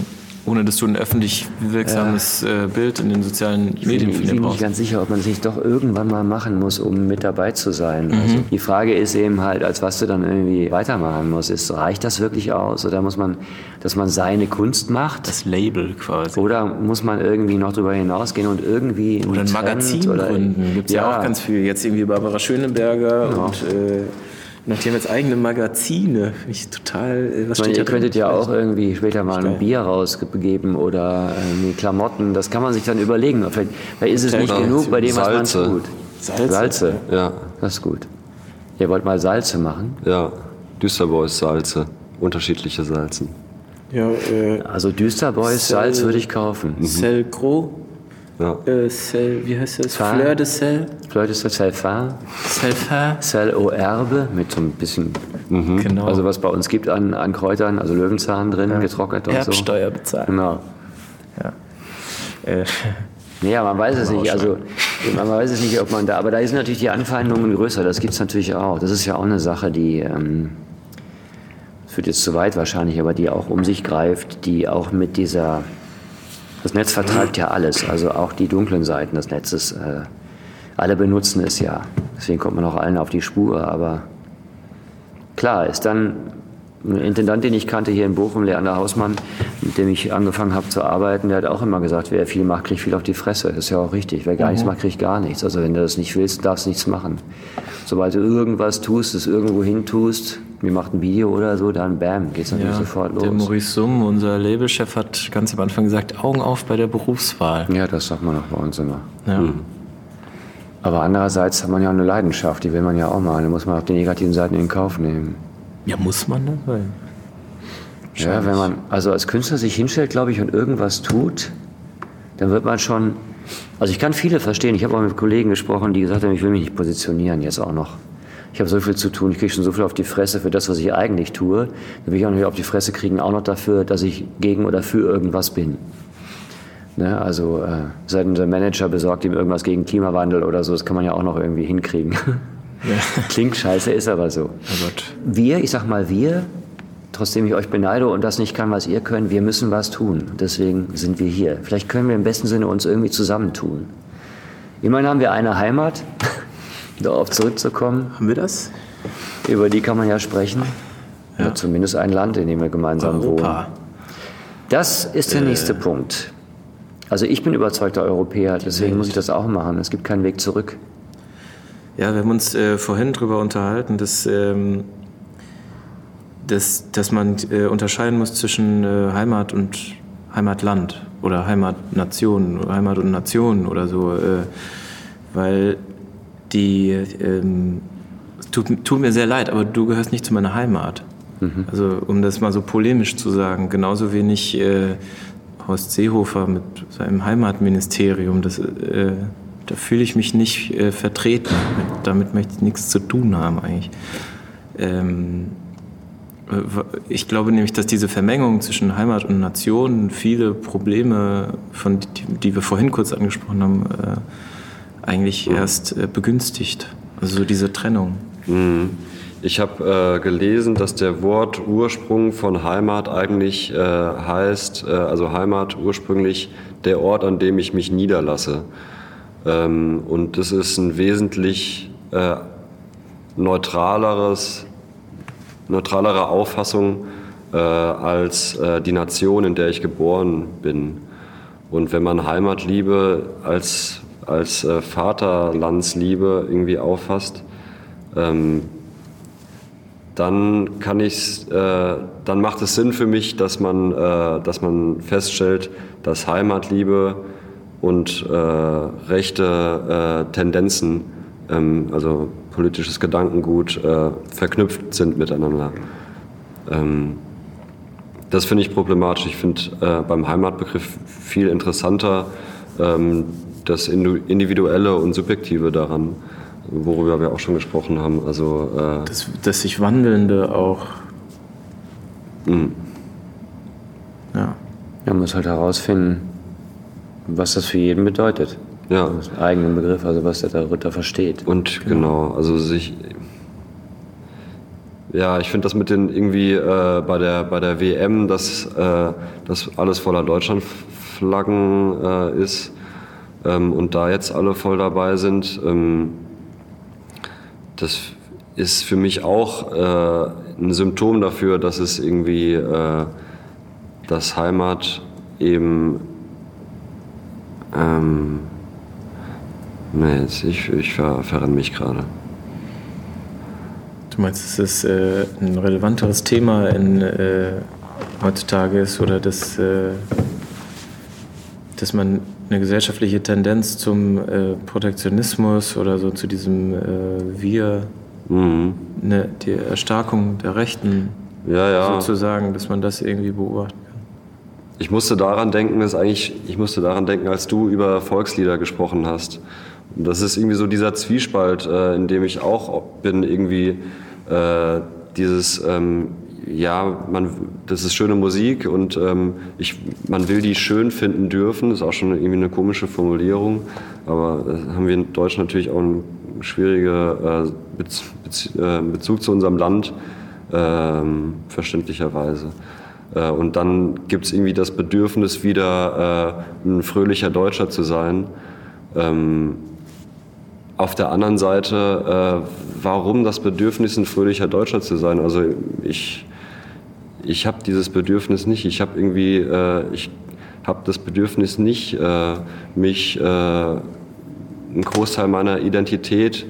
ohne dass du ein öffentlich wirksames äh, Bild in den sozialen Medien von ich bin nicht brauchst. ganz sicher, ob man es nicht doch irgendwann mal machen muss, um mit dabei zu sein. Also die Frage ist eben halt, als was du dann irgendwie weitermachen musst, ist, reicht das wirklich aus? Oder muss man, dass man seine Kunst macht? Das Label quasi. Oder muss man irgendwie noch darüber hinausgehen und irgendwie Oder ein Trend Magazin oder- gründen. Gibt es ja. Ja, auch ganz viel. Jetzt irgendwie Barbara Schöneberger und äh, und die haben jetzt eigene Magazine. Finde ich total. Äh, was Ich meine, steht ihr könntet ja auch irgendwie später mal ein. Bier rausgeben oder irgendwie Klamotten. Das kann man sich dann überlegen. Vielleicht, vielleicht ist es nicht Salze. genug bei dem, was man tut. Salze. Salze. Ja, Das ist gut. Ihr wollt mal Salze machen? ja. Düsterboys Salze. Unterschiedliche Salzen. Ja, äh, Also Düsterboys Salz würde ich kaufen. Cell Gros. Ja. Äh, Cell, wie heißt das? Fin. Fleur de Sel. Vielleicht ist das Celfin, Cell Fin. Cell au Herbe mit so ein bisschen, Genau. also was bei uns gibt an, an Kräutern, also Löwenzahn drin, getrocknet und so. Erbsteuer bezahlen. Genau. Äh, Nee, ja, man weiß es nicht. Also man weiß es nicht, ob man da. Aber da sind natürlich die Anfeindungen größer. Das gibt es natürlich auch. Das ist ja auch eine Sache, die ähm, das führt jetzt zu weit wahrscheinlich, aber die auch um sich greift, die auch mit dieser. Das Netz vertreibt ja alles, also auch die dunklen Seiten des Netzes. Äh, alle benutzen es ja. Deswegen kommt man auch allen auf die Spur. Aber klar, ist dann ein Intendant, den ich kannte hier in Bochum, Leander Hausmann, mit dem ich angefangen habe zu arbeiten, der hat auch immer gesagt, wer viel macht, kriegt viel auf die Fresse. Das ist ja auch richtig. Wer gar nichts macht, kriegt gar nichts. Also wenn du das nicht willst, darfst du nichts machen. Sobald du irgendwas tust, es irgendwo hin tust, mir macht ein Video oder so, dann bam, geht's natürlich ja, sofort der los. Maurice Summ, unser Labelchef, hat ganz am Anfang gesagt, Augen auf bei der Berufswahl. Ja, das sagt man auch bei uns immer. Ja. Aber andererseits hat man ja auch eine Leidenschaft, die will man ja auch mal. Da muss man auch die negativen Seiten in Kauf nehmen. ja, muss man das? Weil Ja, wenn man also als Künstler sich hinstellt, glaube ich, und irgendwas tut, dann wird man schon. Also ich kann viele verstehen. Ich habe auch mit Kollegen gesprochen, die gesagt haben, ich will mich nicht positionieren jetzt auch noch. Ich habe so viel zu tun, ich kriege schon so viel auf die Fresse für das, was ich eigentlich tue. Dann will ich auch noch auf die Fresse kriegen, auch noch dafür, dass ich gegen oder für irgendwas bin. Ne, also äh, sein sein Manager besorgt ihm irgendwas gegen Klimawandel oder so, das kann man ja auch noch irgendwie hinkriegen. Klingt scheiße, ist aber so. Oh. Wir, ich sag mal wir, trotzdem ich euch beneide und das nicht kann, was ihr könnt, wir müssen was tun. Deswegen sind wir hier. Vielleicht können wir im besten Sinne uns irgendwie zusammentun. Immerhin haben wir eine Heimat, darauf zurückzukommen. haben wir das? Über die kann man ja sprechen. Oder zumindest ein Land, in dem wir gemeinsam wohnen. Europa. Das ist der nächste Punkt. Also ich bin überzeugter Europäer, deswegen muss ich das auch machen. Es gibt keinen Weg zurück. Ja, wir haben uns äh, vorhin darüber unterhalten, dass, ähm, dass, dass man äh, unterscheiden muss zwischen äh, Heimat und Heimatland oder Heimatnation, oder Heimat und Nation oder so, äh, weil die, ähm, es tut, tut mir sehr leid, aber du gehörst nicht zu meiner Heimat. Also um das mal so polemisch zu sagen, genauso wenig äh, Horst Seehofer mit seinem Heimatministerium, das, äh, da fühle ich mich nicht äh, vertreten. Damit möchte ich nichts zu tun haben eigentlich. Ähm, äh, ich glaube nämlich, dass diese Vermengung zwischen Heimat und Nation viele Probleme, von, die, die wir vorhin kurz angesprochen haben, äh, eigentlich erst äh, begünstigt. Also so diese Trennung. Ich habe äh, gelesen, dass der Wortursprung von Heimat eigentlich äh, heißt, äh, also Heimat ursprünglich der Ort, an dem ich mich niederlasse. Ähm, und das ist ein wesentlich äh, neutraleres, neutralere Auffassung äh, als äh, die Nation, in der ich geboren bin. Und wenn man Heimatliebe als, als äh, Vaterlandsliebe irgendwie auffasst, ähm, dann kann ich's, äh, dann macht es Sinn für mich, dass man, äh, dass man feststellt, dass Heimatliebe und äh, rechte äh, Tendenzen, ähm, also politisches Gedankengut, äh, verknüpft sind miteinander. Ähm, das finde ich problematisch. Ich finde äh, beim Heimatbegriff viel interessanter ähm, das Individuelle und Subjektive daran. worüber wir auch schon gesprochen haben. Also äh, Das, das sich Wandelnde auch. mh, Ja. Man muss halt herausfinden, was das für jeden bedeutet. ja. Das ist ein eigenen Begriff, also was der darunter versteht. Und genau, also sich. Ja, ich finde das mit den irgendwie äh, bei, der, bei der WM, dass äh, das alles voller Deutschlandflaggen äh, ist ähm, und da jetzt alle voll dabei sind, ähm, das ist für mich auch äh, ein Symptom dafür, dass es irgendwie äh, das Heimat eben ähm, Nee, jetzt, ich, ich ver, verrenne mich gerade. Du meinst, dass es äh, ein relevanteres Thema in, äh, heutzutage ist oder dass, äh, dass man eine gesellschaftliche Tendenz zum äh, Protektionismus oder so zu diesem äh, Wir, Mhm. ne, die Erstarkung der Rechten Ja, ja. sozusagen, dass man das irgendwie beobachten kann. Ich musste daran denken, ist eigentlich, ich musste daran denken, als du über Volkslieder gesprochen hast. Und das ist irgendwie so dieser Zwiespalt, äh, in dem ich auch bin, irgendwie äh, dieses, ähm, ja, man, das ist schöne Musik und ähm, ich, man will die schön finden dürfen, ist auch schon irgendwie eine komische Formulierung, aber da haben wir in Deutschland natürlich auch einen schwierigen äh, äh, Bezug zu unserem Land, ähm, verständlicherweise. Äh, Und dann gibt es irgendwie das Bedürfnis, wieder äh, ein fröhlicher Deutscher zu sein. Ähm, auf der anderen Seite, äh, warum das Bedürfnis, ein fröhlicher Deutscher zu sein? Also ich, ich habe dieses Bedürfnis nicht. Ich habe irgendwie, äh, ich habe das Bedürfnis nicht, äh, mich, äh, einen Großteil meiner Identität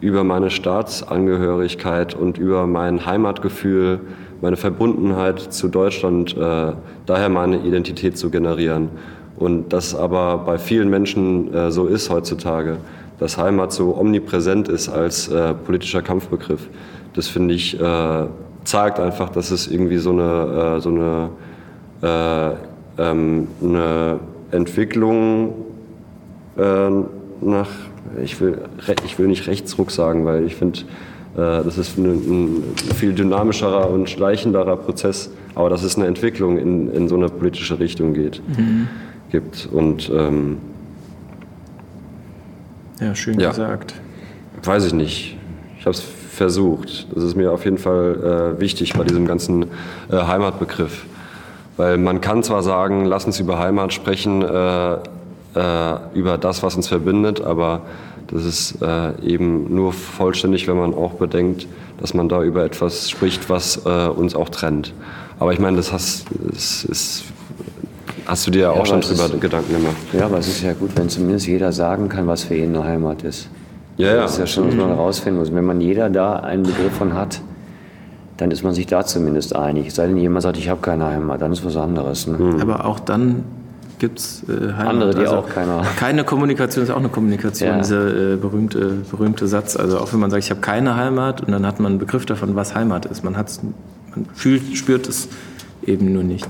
über meine Staatsangehörigkeit und über mein Heimatgefühl, meine Verbundenheit zu Deutschland, äh, daher meine Identität zu generieren. Und das aber bei vielen Menschen äh, so ist heutzutage, dass Heimat so omnipräsent ist als äh, politischer Kampfbegriff. Das finde ich, äh, zeigt einfach, dass es irgendwie so eine, äh, so eine, äh, ähm, eine Entwicklung äh, nach, ich will, ich will nicht Rechtsruck sagen, weil ich finde, äh, das ist ein, ein viel dynamischerer und schleichenderer Prozess, aber dass es eine Entwicklung in, in so eine politische Richtung geht, gibt. Und ähm, Ja, schön Ja. gesagt. weiß ich nicht. Ich habe es versucht. Das ist mir auf jeden Fall äh, wichtig bei diesem ganzen äh, Heimatbegriff. Weil man kann zwar sagen, lass uns über Heimat sprechen, äh, äh, über das, was uns verbindet, aber das ist äh, eben nur vollständig, wenn man auch bedenkt, dass man da über etwas spricht, was äh, uns auch trennt. Aber ich meine, das hast, das ist, hast du dir ja auch schon drüber ist- Gedanken gemacht. Ja, aber es ist ja gut, wenn zumindest jeder sagen kann, was für ihn eine Heimat ist. Ja, ja. Das ist ja schon, was man herausfinden muss. Wenn man jeder da einen Begriff von hat, dann ist man sich da zumindest einig. Es sei denn, jemand sagt, ich habe keine Heimat, dann ist was anderes. Ne? Aber auch dann gibt es äh, Heimat. Andere, die auch keine- Keine Kommunikation ist auch eine Kommunikation, Ja. dieser äh, berühmte, berühmte Satz. Also auch wenn man sagt, ich habe keine Heimat und dann hat man einen Begriff davon, was Heimat ist. Man, hat's, man fühlt, spürt es eben nur nicht.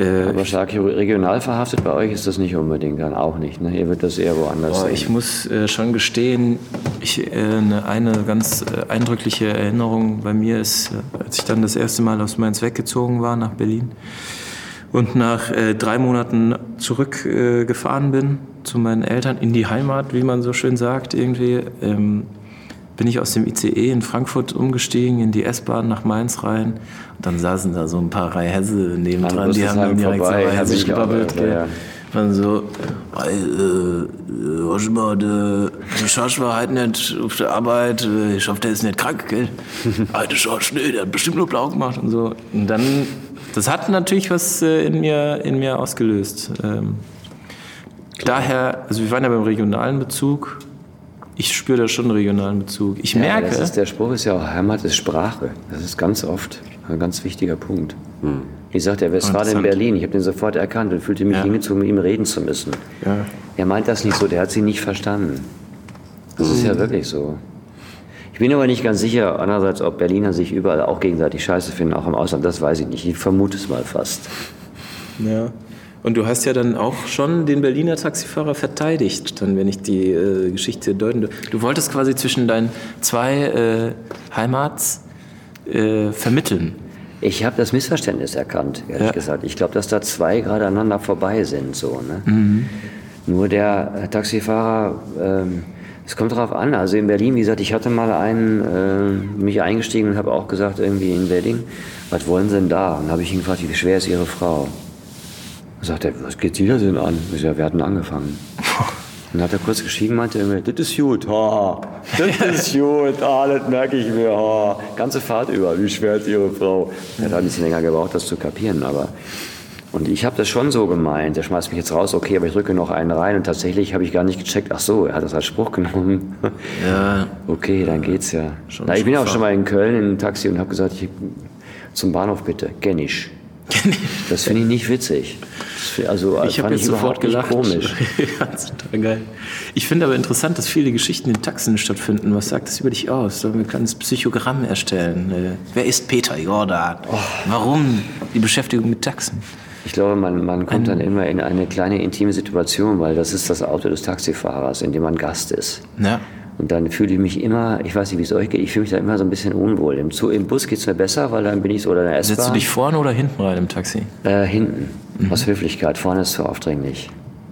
Äh, Aber stark regional verhaftet bei euch ist das nicht unbedingt, dann auch nicht. Ne? Ihr wird das eher woanders Boah, sehen. ich muss äh, schon gestehen, ich, äh, eine, eine ganz äh, eindrückliche Erinnerung bei mir ist, äh, als ich dann das erste Mal aus Mainz weggezogen war nach Berlin und nach äh, drei Monaten zurückgefahren gefahren bin zu meinen Eltern in die Heimat, wie man so schön sagt, irgendwie. Ähm, bin ich aus dem ICE in Frankfurt umgestiegen, in die S-Bahn nach Mainz rein. Und dann saßen da so ein paar Reihässe nebendran, die haben dann direkt vorbei, so auch, gebabbelt. ja, ja. Dann so, was mal, der, Schorsch war halt nicht auf der Arbeit, äh, ich hoffe, der ist nicht krank, gell? Der Schorsch, nee, der hat bestimmt nur blau gemacht und so. Und dann, das hat natürlich was äh, in mir, in mir ausgelöst. Ähm, daher, also wir waren ja beim regionalen Bezug, ich spüre da schon einen regionalen Bezug. Ich ja, merke, Das ist, der Spruch ist ja auch, Heimat ist Sprache. Das ist ganz oft ein ganz wichtiger Punkt. Ich sagte, er war in Interessant. Berlin, ich habe den sofort erkannt und fühlte mich Ja. hingezogen, mit ihm reden zu müssen. Ja. Er meint das nicht so, der hat sie nicht verstanden. Das ist ja wirklich so. Ich bin aber nicht ganz sicher, andererseits, ob Berliner sich überall auch gegenseitig scheiße finden, auch im Ausland, das weiß ich nicht. Ich vermute es mal fast. Ja. Und du hast ja dann auch schon den Berliner Taxifahrer verteidigt, dann, wenn ich die äh, Geschichte deuten. Du wolltest quasi zwischen deinen zwei äh, Heimats äh, vermitteln. Ich habe das Missverständnis erkannt, ehrlich ja. gesagt. Ich glaube, dass da zwei gerade aneinander vorbei sind. So, ne? Mhm. Nur der Taxifahrer, ähm, es kommt darauf an. Also in Berlin, wie gesagt, ich hatte mal einen, äh, mich eingestiegen und habe auch gesagt, irgendwie in Wedding, was wollen Sie denn da? Und habe ich ihn gefragt, wie schwer ist Ihre Frau? Dann sagt er, was geht Sie da denn an? Ich sag, wir hatten angefangen. Dann hat er kurz geschrieben, meinte er, das ist gut, ha, das ist gut, ah, das merke ich mir, ha. Ganze Fahrt über, wie schwer ist Ihre Frau? Er hat ein bisschen länger gebraucht, das zu kapieren, aber und ich habe das schon so gemeint, der schmeißt mich jetzt raus, okay, aber ich drücke noch einen rein und tatsächlich habe ich gar nicht gecheckt, ach so, er hat das als Spruch genommen. Ja. Okay, dann geht's ja. Na, ich bin auch schon mal in Köln in einem Taxi und habe gesagt, ich, zum Bahnhof bitte, Gennisch. Das finde ich nicht witzig. Also, ich habe jetzt sofort gelacht. Komisch. ja, total geil. Ich finde aber interessant, dass viele Geschichten in Taxen stattfinden. Was sagt das über dich aus? Sollen wir ein kleines Psychogramm erstellen? Äh, wer ist Peter Jordan? Oh. Warum die Beschäftigung mit Taxen? Ich glaube, man, man kommt dann immer in eine kleine intime Situation, weil das ist das Auto des Taxifahrers, in dem man Gast ist. Ja. Und dann fühle ich mich immer, ich weiß nicht, wie es euch geht, ich fühle mich da immer so ein bisschen unwohl. Im, Zug, im Bus geht es mir besser, weil dann bin ich so oder in der S-Bahn. Setzt du dich vorne oder hinten rein im Taxi? Äh, hinten, mhm. aus Höflichkeit. Vorne ist zu aufdringlich.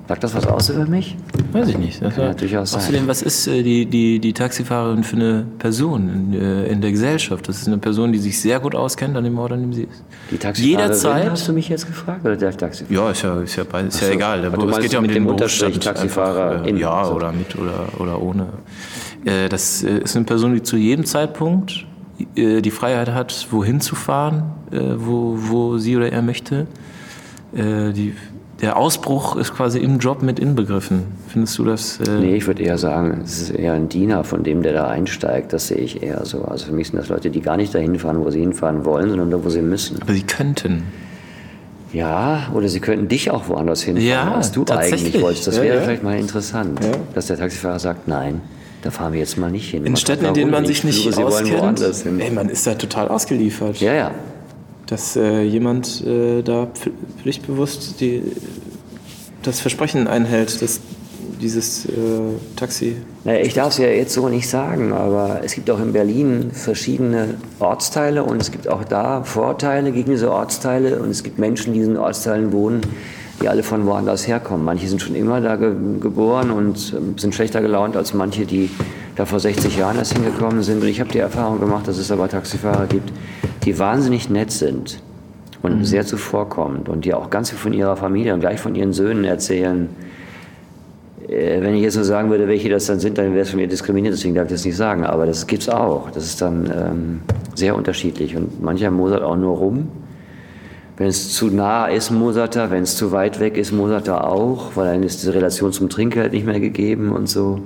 Sagt das was aus über mich? Weiß ich nicht. Das Kann ja durchaus sein. Außerdem, was ist äh, die, die, die Taxifahrerin für eine Person in, äh, in, der Gesellschaft? Das ist eine Person, die sich sehr gut auskennt an dem Ort, an dem sie ist. Die Taxifahrerin Jederzeit, hast du mich jetzt gefragt oder der Taxifahrer? Ja, ist ja, ist ja, ist ja egal. Der, es geht ja um mit den dem Unterstrich Taxifahrer. Einfach, äh, ja, so. oder mit oder, oder ohne. Äh, das äh, ist eine Person, die zu jedem Zeitpunkt äh, die Freiheit hat, wohin zu fahren, wo, wo sie oder er möchte. Die der Ausbruch ist quasi im Job mit inbegriffen. Findest du das? Äh nee, ich würde eher sagen, es ist eher ein Diener von dem, der da einsteigt. Das sehe ich eher so. Also für mich sind das Leute, die gar nicht dahin fahren, wo sie hinfahren wollen, sondern da, wo sie müssen. Aber sie könnten. Ja, oder sie könnten dich auch woanders hinfahren, ja, als du eigentlich wolltest. Das wäre ja, ja. vielleicht mal interessant, ja. dass der Taxifahrer sagt, nein, da fahren wir jetzt mal nicht hin. In Städten, in denen man sich nicht auskennt, ey, man ist da total ausgeliefert. Ja, ja dass äh, jemand äh, da pflichtbewusst die, das Versprechen einhält, dass dieses äh, Taxi. Naja, ich darf es ja jetzt so nicht sagen, aber es gibt auch in Berlin verschiedene Ortsteile und es gibt auch da Vorteile gegen diese Ortsteile und es gibt Menschen, die in diesen Ortsteilen wohnen, die alle von woanders herkommen. Manche sind schon immer da ge geboren und äh, sind schlechter gelaunt als manche, die da vor 60 Jahren erst hingekommen sind. Und ich habe die Erfahrung gemacht, dass es aber Taxifahrer gibt, die wahnsinnig nett sind und mhm. sehr zuvorkommend und die auch ganz viel von ihrer Familie und gleich von ihren Söhnen erzählen. Äh, wenn ich jetzt nur sagen würde, welche das dann sind, dann wäre es von mir diskriminiert, deswegen darf ich das nicht sagen. Aber das gibt es auch. Das ist dann ähm, sehr unterschiedlich. Und mancher mosert auch nur rum. Wenn es zu nah ist, mosert er. Wenn es zu weit weg ist, mosert er auch, weil dann ist diese Relation zum Trinkgeld nicht mehr gegeben und so.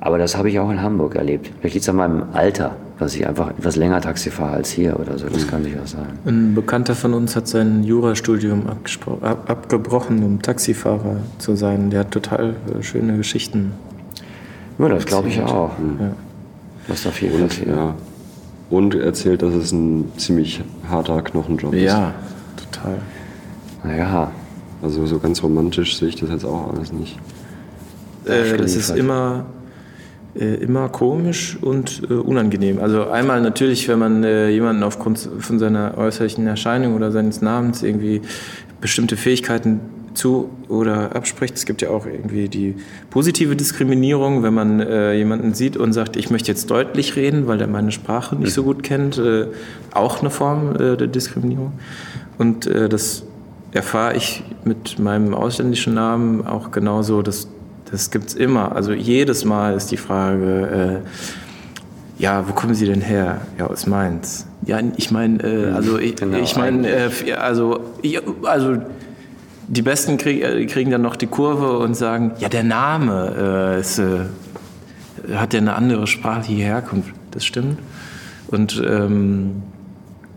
Aber das habe ich auch in Hamburg erlebt. Vielleicht liegt es an meinem Alter dass ich einfach etwas länger Taxi fahre als hier oder so. Das kann durchaus sein. Ein Bekannter von uns hat sein Jurastudium ab abgebrochen, um Taxifahrer zu sein. Der hat total äh, schöne Geschichten. Ja, das glaube ich auch. Ja. Was da viel und, ja. und erzählt, dass es ein ziemlich harter Knochenjob ist. Ja, total. Naja. Also so ganz romantisch sehe ich das jetzt auch alles nicht. Äh, das ist immer immer komisch und äh, unangenehm. Also einmal natürlich, wenn man äh, jemanden aufgrund von seiner äußerlichen Erscheinung oder seines Namens irgendwie bestimmte Fähigkeiten zu oder abspricht. Es gibt ja auch irgendwie die positive Diskriminierung, wenn man äh, jemanden sieht und sagt, ich möchte jetzt deutlich reden, weil er meine Sprache nicht so gut kennt. Äh, auch eine Form äh, der Diskriminierung. Und äh, das erfahre ich mit meinem ausländischen Namen auch genauso, dass das gibt es immer. Also jedes Mal ist die Frage, äh, ja, wo kommen Sie denn her? Ja, aus Mainz. Ja, ich meine, äh, also ich, genau, ich meine, äh, also, also die Besten krieg, äh, kriegen dann noch die Kurve und sagen, ja, der Name äh, ist, äh, hat ja eine andere sprachliche Herkunft. Das stimmt. Und ähm,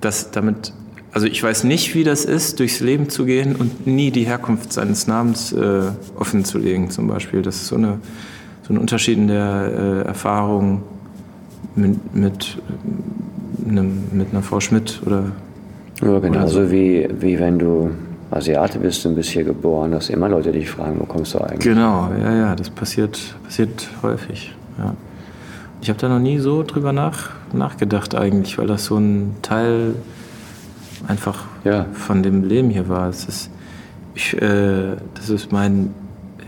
das, damit also ich weiß nicht, wie das ist, durchs Leben zu gehen und nie die Herkunft seines Namens äh, offen zu legen, zum Beispiel. Das ist so, eine, so ein Unterschied in der äh, Erfahrung mit, mit, einem, mit einer Frau Schmidt oder. Ja, oder so. wie, wie wenn du Asiate bist und bist hier geboren, dass immer Leute dich fragen, wo kommst du eigentlich? Genau, ja, ja, das passiert, passiert häufig. Ja. Ich habe da noch nie so drüber nach, nachgedacht eigentlich, weil das so ein Teil einfach ja. von dem Leben hier war. Es ist, ich, äh, das ist mein,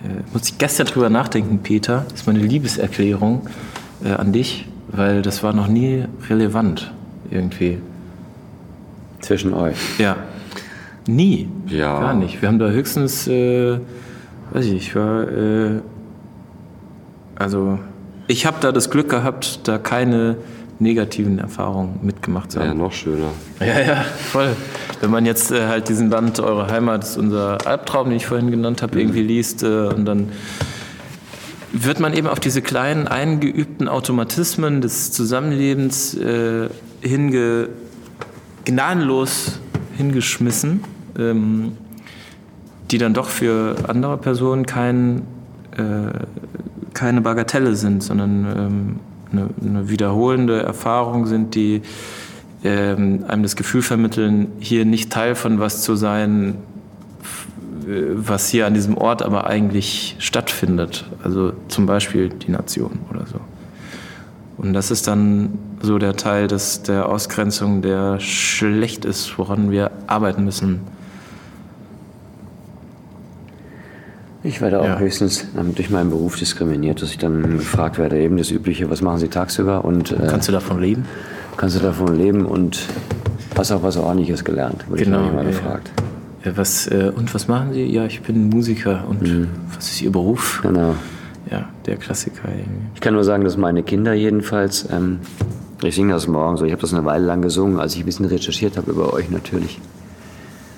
äh, muss ich gestern drüber nachdenken, Peter, das ist meine Liebeserklärung äh, an dich, weil das war noch nie relevant irgendwie. Zwischen euch? Ja. Nie. Ja. Gar nicht. Wir haben da höchstens, äh, weiß ich, ich war, äh, also ich habe da das Glück gehabt, da keine negativen Erfahrungen mitgemacht zu haben. Ja, noch schöner. Ja, ja, voll. Wenn man jetzt äh, halt diesen Band Eure Heimat ist unser Albtraum, den ich vorhin genannt habe, mhm. irgendwie liest äh, und dann wird man eben auf diese kleinen eingeübten Automatismen des Zusammenlebens äh, hinge gnadenlos hingeschmissen, ähm, die dann doch für andere Personen kein, äh, keine Bagatelle sind, sondern ähm, eine, eine, wiederholende Erfahrung sind, die ähm, einem das Gefühl vermitteln, hier nicht Teil von was zu sein, was hier an diesem Ort aber eigentlich stattfindet. Also zum Beispiel die Nation oder so. Und das ist dann so der Teil des, der Ausgrenzung, der schlecht ist, woran wir arbeiten müssen. Ich werde auch ja. höchstens durch meinen Beruf diskriminiert, dass ich dann gefragt werde, eben das Übliche, was machen Sie tagsüber? Und, äh, kannst du davon leben? Kannst du davon leben und hast auch was Ordentliches gelernt, wurde genau, ich mal ja, gefragt. Ja, was, äh, und was machen Sie? Ja, ich bin Musiker. Und mhm. was ist Ihr Beruf? Genau ja, der Klassiker. Irgendwie. Ich kann nur sagen, dass meine Kinder jedenfalls, ähm, ich singe das morgen so, ich habe das eine Weile lang gesungen, als ich ein bisschen recherchiert habe über euch natürlich.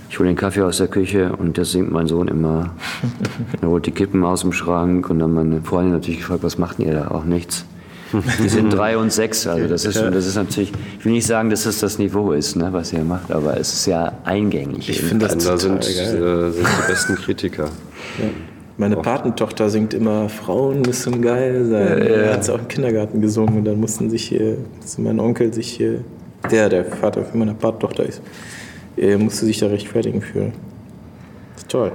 Ich hole den Kaffee aus der Küche und das singt mein Sohn immer. er holt die Kippen aus dem Schrank und dann meine Freundin natürlich gefragt, was macht ihr da? Auch nichts. Die sind drei und sechs, also das ist, schon, das ist natürlich, ich will nicht sagen, dass das das Niveau ist, ne, was ihr macht, aber es ist ja eingängig. Ich finde das da sind, äh, sind die besten Kritiker. Ja. Meine Patentochter singt immer Frauen müssen geil sein. Ja, ja. Er hat es auch im Kindergarten gesungen und dann mussten sich hier, musste mein Onkel sich hier, der der Vater für meine Patentochter ist, er musste sich da rechtfertigen für. Toll.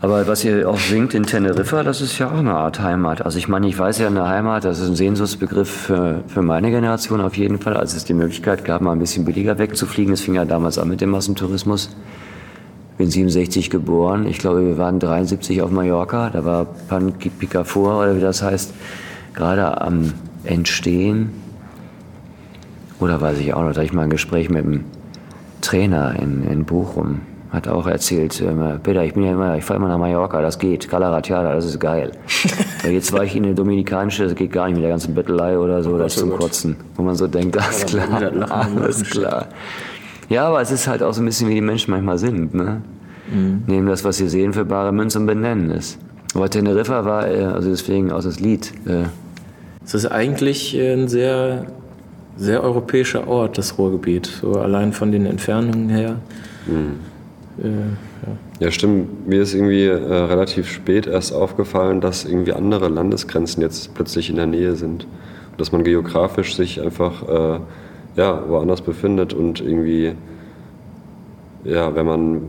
Aber was ihr auch singt in Teneriffa, das ist ja auch eine Art Heimat. Also ich meine, ich weiß ja eine Heimat, das ist ein Sehnsuchtsbegriff für, für meine Generation auf jeden Fall, als es die Möglichkeit gab, mal ein bisschen billiger wegzufliegen. Das fing ja damals an mit dem Massentourismus bin 67 geboren. Ich glaube, wir waren 73 auf Mallorca. Da war Pan Picafort, oder wie das heißt, gerade am Entstehen. Oder weiß ich auch noch, da hatte ich mal ein Gespräch mit einem Trainer in, in Bochum. Hat auch erzählt, äh, Peter, ich bin ja immer, ich fahre immer nach Mallorca, das geht. Calaratiada, das ist geil. Jetzt war ich in der Dominikanische, das geht gar nicht mit der ganzen Bettelei oder so, das ist zum Kotzen. Wo man so denkt, alles klar, alles klar. Ja, aber es ist halt auch so ein bisschen wie die Menschen manchmal sind. Ne? Mhm. Nehmen das, was sie sehen, für bare Münze und benennen es. Aber Teneriffa war, äh, also deswegen auch das Lied. Äh, es ist eigentlich ein sehr, sehr europäischer Ort, das Ruhrgebiet. So allein von den Entfernungen her. Mhm. Äh, ja. ja. stimmt. Mir ist irgendwie äh, relativ spät erst aufgefallen, dass irgendwie andere Landesgrenzen jetzt plötzlich in der Nähe sind. Und dass man geografisch sich einfach äh, ja, woanders befindet und irgendwie, ja, wenn man,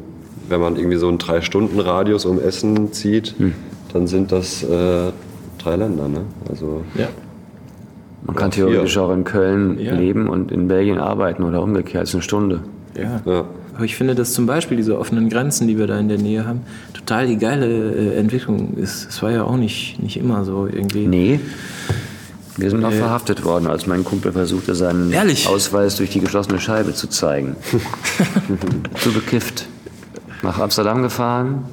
wenn man irgendwie so einen Drei-Stunden-Radius um Essen zieht, hm. dann sind das äh, drei Länder, ne? Also, ja. Man kann theoretisch vier. auch in Köln ja. leben und in Belgien arbeiten oder umgekehrt, ist eine Stunde. Ja. ja. Aber ich finde, dass zum Beispiel diese offenen Grenzen, die wir da in der Nähe haben, total die geile äh, Entwicklung ist. Es war ja auch nicht, nicht immer so irgendwie. Nee. Wir sind noch äh, verhaftet worden, als mein Kumpel versuchte, seinen Ehrlich? Ausweis durch die geschlossene Scheibe zu zeigen. zu bekifft. Nach Amsterdam gefahren,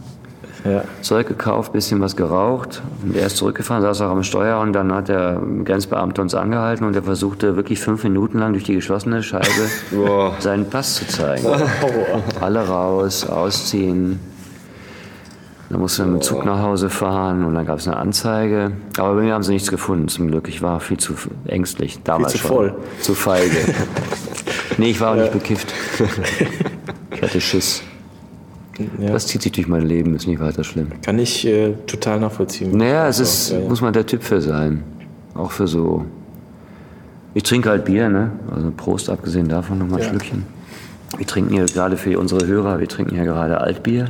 ja. Zeug gekauft, bisschen was geraucht. Und er ist zurückgefahren, saß auch am Steuer und dann hat der Grenzbeamte uns angehalten und er versuchte wirklich fünf Minuten lang durch die geschlossene Scheibe seinen Pass zu zeigen. Alle raus, ausziehen. Dann musste ich mit dem Zug nach Hause fahren und dann gab es eine Anzeige. Aber bei mir haben sie nichts gefunden, zum Glück. Ich war viel zu ängstlich. Damals viel zu schon. voll. Zu feige. nee, ich war auch nicht bekifft. Ich hatte Schiss. Ja. Das zieht sich durch mein Leben, ist nicht weiter schlimm. Kann ich äh, total nachvollziehen. Naja, es ist, ja, ja. muss man der Typ für sein. Auch für so. Ich trinke halt Bier, ne? Also Prost, abgesehen davon nochmal ein Schlückchen. Wir trinken hier gerade für unsere Hörer, wir trinken hier gerade Altbier.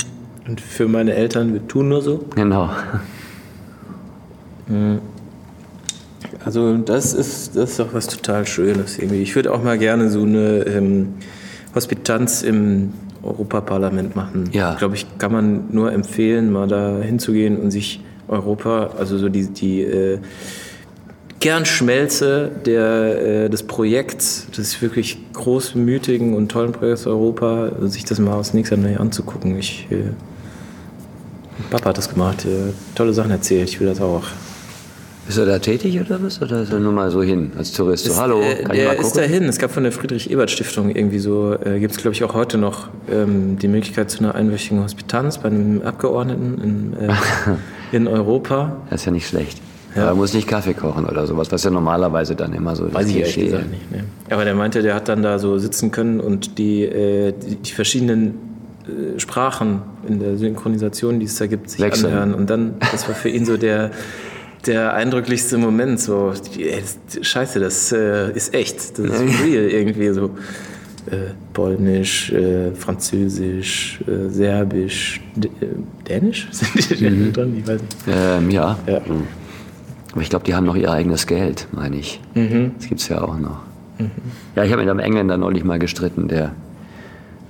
Und für meine Eltern, wir tun nur so. Genau. Also das ist, das ist doch was total Schönes irgendwie. Ich würde auch mal gerne so eine ähm, Hospitanz im Europaparlament machen. Ja. Glaube ich, kann man nur empfehlen, mal da hinzugehen und sich Europa, also so die, die äh, Kernschmelze der, äh, des Projekts, des wirklich großmütigen und tollen Projekts Europa, sich das mal aus nächster Nähe anzugucken. Ich, äh, Papa hat das gemacht, äh, tolle Sachen erzählt, ich will das auch. Ist er da tätig oder was? Oder ist er nur mal so hin als Tourist? So, hallo, äh, kann ich mal der ist gucken? dahin. Es gab von der Friedrich-Ebert-Stiftung irgendwie so, äh, gibt es glaube ich auch heute noch ähm, die Möglichkeit zu einer einwöchigen Hospitanz bei einem Abgeordneten in, äh, in Europa. Das ist ja nicht schlecht. Ja. Er muss nicht Kaffee kochen oder sowas, was ja normalerweise dann immer so Weiß ich ehrlich gesagt nicht. Ne? Aber der meinte, der hat dann da so sitzen können und die, äh, die, die verschiedenen äh, Sprachen in der Synchronisation, die es da gibt, sich Wechseln. anhören. Und dann, das war für ihn so der, der eindrücklichste Moment. So, ey, das, scheiße, das äh, ist echt, das ist real irgendwie so. Äh, Polnisch, äh, Französisch, äh, Serbisch, äh, Dänisch? Sind die mhm. dran? Ich weiß nicht. Ähm, ja. Ja. Mhm. Aber ich glaube, die haben noch ihr eigenes Geld, meine ich. Mhm. Das gibt es ja auch noch. Ja, ich habe mit einem Engländer neulich mal gestritten, der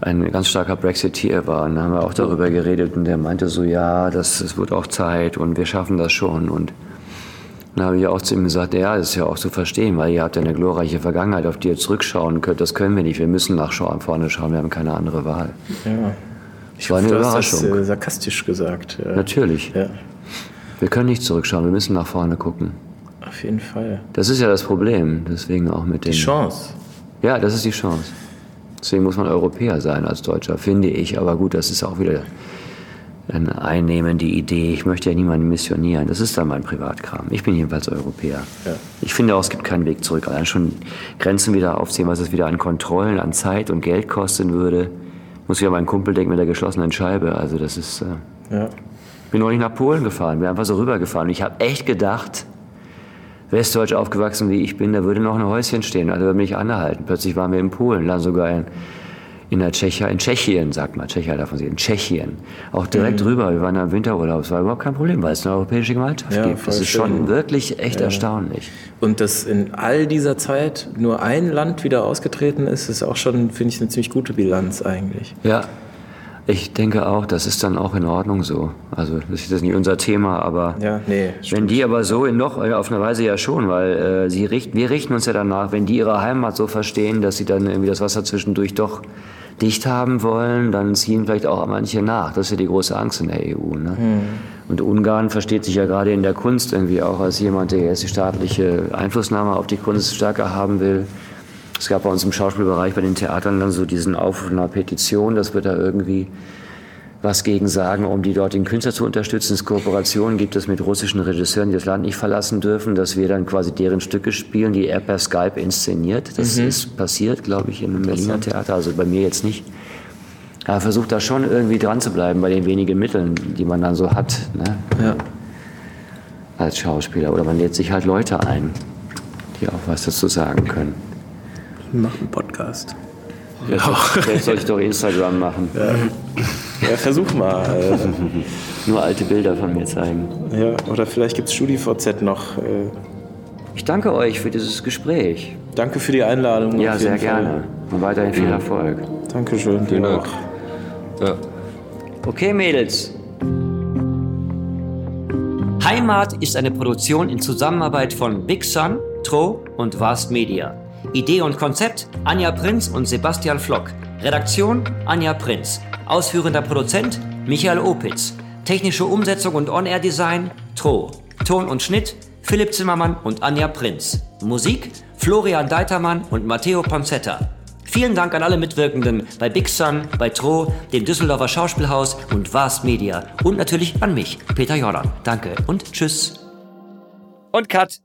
ein ganz starker Brexiteer war. Und da haben wir auch darüber geredet und der meinte so, ja, das, das wird auch Zeit und wir schaffen das schon. Und dann habe ich auch zu ihm gesagt, ja, das ist ja auch zu verstehen, weil ihr habt ja eine glorreiche Vergangenheit, auf die ihr zurückschauen könnt. Das können wir nicht. Wir müssen nach vorne schauen. Wir haben keine andere Wahl. Ja. Das war eine Du hast das Überraschung. äh, sarkastisch gesagt. Ja. Natürlich. Ja, Wir können nicht zurückschauen. Wir müssen nach vorne gucken. auf jeden Fall. Das ist ja das Problem. Deswegen auch mit den. Die Chance. Ja, das ist die Chance. Deswegen muss man Europäer sein als Deutscher, finde ich. Aber gut, das ist auch wieder eine einnehmende Idee. Ich möchte ja niemanden missionieren. Das ist dann mein Privatkram. Ich bin jedenfalls Europäer. Ja. Ich finde auch, es gibt keinen Weg zurück. Allein schon Grenzen wieder aufziehen, was es wieder an Kontrollen, an Zeit und Geld kosten würde. Muss ich an meinen Kumpel denken mit der geschlossenen Scheibe. Also das ist... Äh Ja. ich bin neulich nach Polen gefahren, bin einfach so rübergefahren. Und ich habe echt gedacht, westdeutsch aufgewachsen wie ich bin, da würde noch ein Häuschen stehen. Also würde mich anhalten. Plötzlich waren wir in Polen, dann sogar in, in der Tschechei, in Tschechien, sagt man, Tschechei davon sehen, in Tschechien. Auch direkt rüber, wir waren da im Winterurlaub. Es war überhaupt kein Problem, weil es eine europäische Gemeinschaft Ja, gibt. Das ist schön. schon wirklich echt erstaunlich. Und dass in all dieser Zeit nur ein Land wieder ausgetreten ist, ist auch schon, finde ich, eine ziemlich gute Bilanz eigentlich. Ja, ich denke auch, das ist dann auch in Ordnung so. Also das ist jetzt nicht unser Thema, aber Ja, nee. Wenn die aber so in noch, auf eine Weise ja schon, weil äh, sie richten, wir richten uns ja danach, wenn die ihre Heimat so verstehen, dass sie dann irgendwie das Wasser zwischendurch doch dicht haben wollen, dann ziehen vielleicht auch manche nach. Das ist ja die große Angst in der EU. Ne? Und Ungarn versteht sich ja gerade in der Kunst irgendwie auch als jemand, der jetzt die staatliche Einflussnahme auf die Kunst stärker haben will. Es gab bei uns im Schauspielbereich, bei den Theatern dann so diesen Aufruf einer Petition, dass wir da irgendwie was gegen sagen, um die dortigen Künstler zu unterstützen. Es Kooperationen gibt es mit russischen Regisseuren, die das Land nicht verlassen dürfen, dass wir dann quasi deren Stücke spielen, die er per Skype inszeniert. Das ist passiert, glaube ich, in einem Berliner Theater, also bei mir jetzt nicht. Aber versucht da schon irgendwie dran zu bleiben bei den wenigen Mitteln, die man dann so hat ne, Ja. als Schauspieler. Oder man lädt sich halt Leute ein, die auch was dazu sagen können. Mach einen Podcast. Vielleicht, vielleicht soll ich doch Instagram machen. Ja, versuch mal. Äh, Nur alte Bilder von mir zeigen. ja, oder vielleicht gibt es StudiVZ noch. Äh, Ich danke euch für dieses Gespräch. danke für die Einladung. Ja, sehr jeden Fall. gerne. Und weiterhin viel Erfolg. Dankeschön. Vielen dir Dank. auch. Ja. Okay, Mädels. Heimat ist eine Produktion in Zusammenarbeit von Big Sun, Tro und Vast Media. Idee und Konzept Anja Prinz und Sebastian Flock. Redaktion Anja Prinz. Ausführender Produzent Michael Opitz. Technische Umsetzung und On-Air-Design Tro. Ton und Schnitt Philipp Zimmermann und Anja Prinz. Musik Florian Deitermann und Matteo Ponzetta. Vielen Dank an alle Mitwirkenden bei Big Sun, bei Tro, dem Düsseldorfer Schauspielhaus und Vast Media. Und natürlich an mich, Peter Jordan. Danke und tschüss. Und Cut.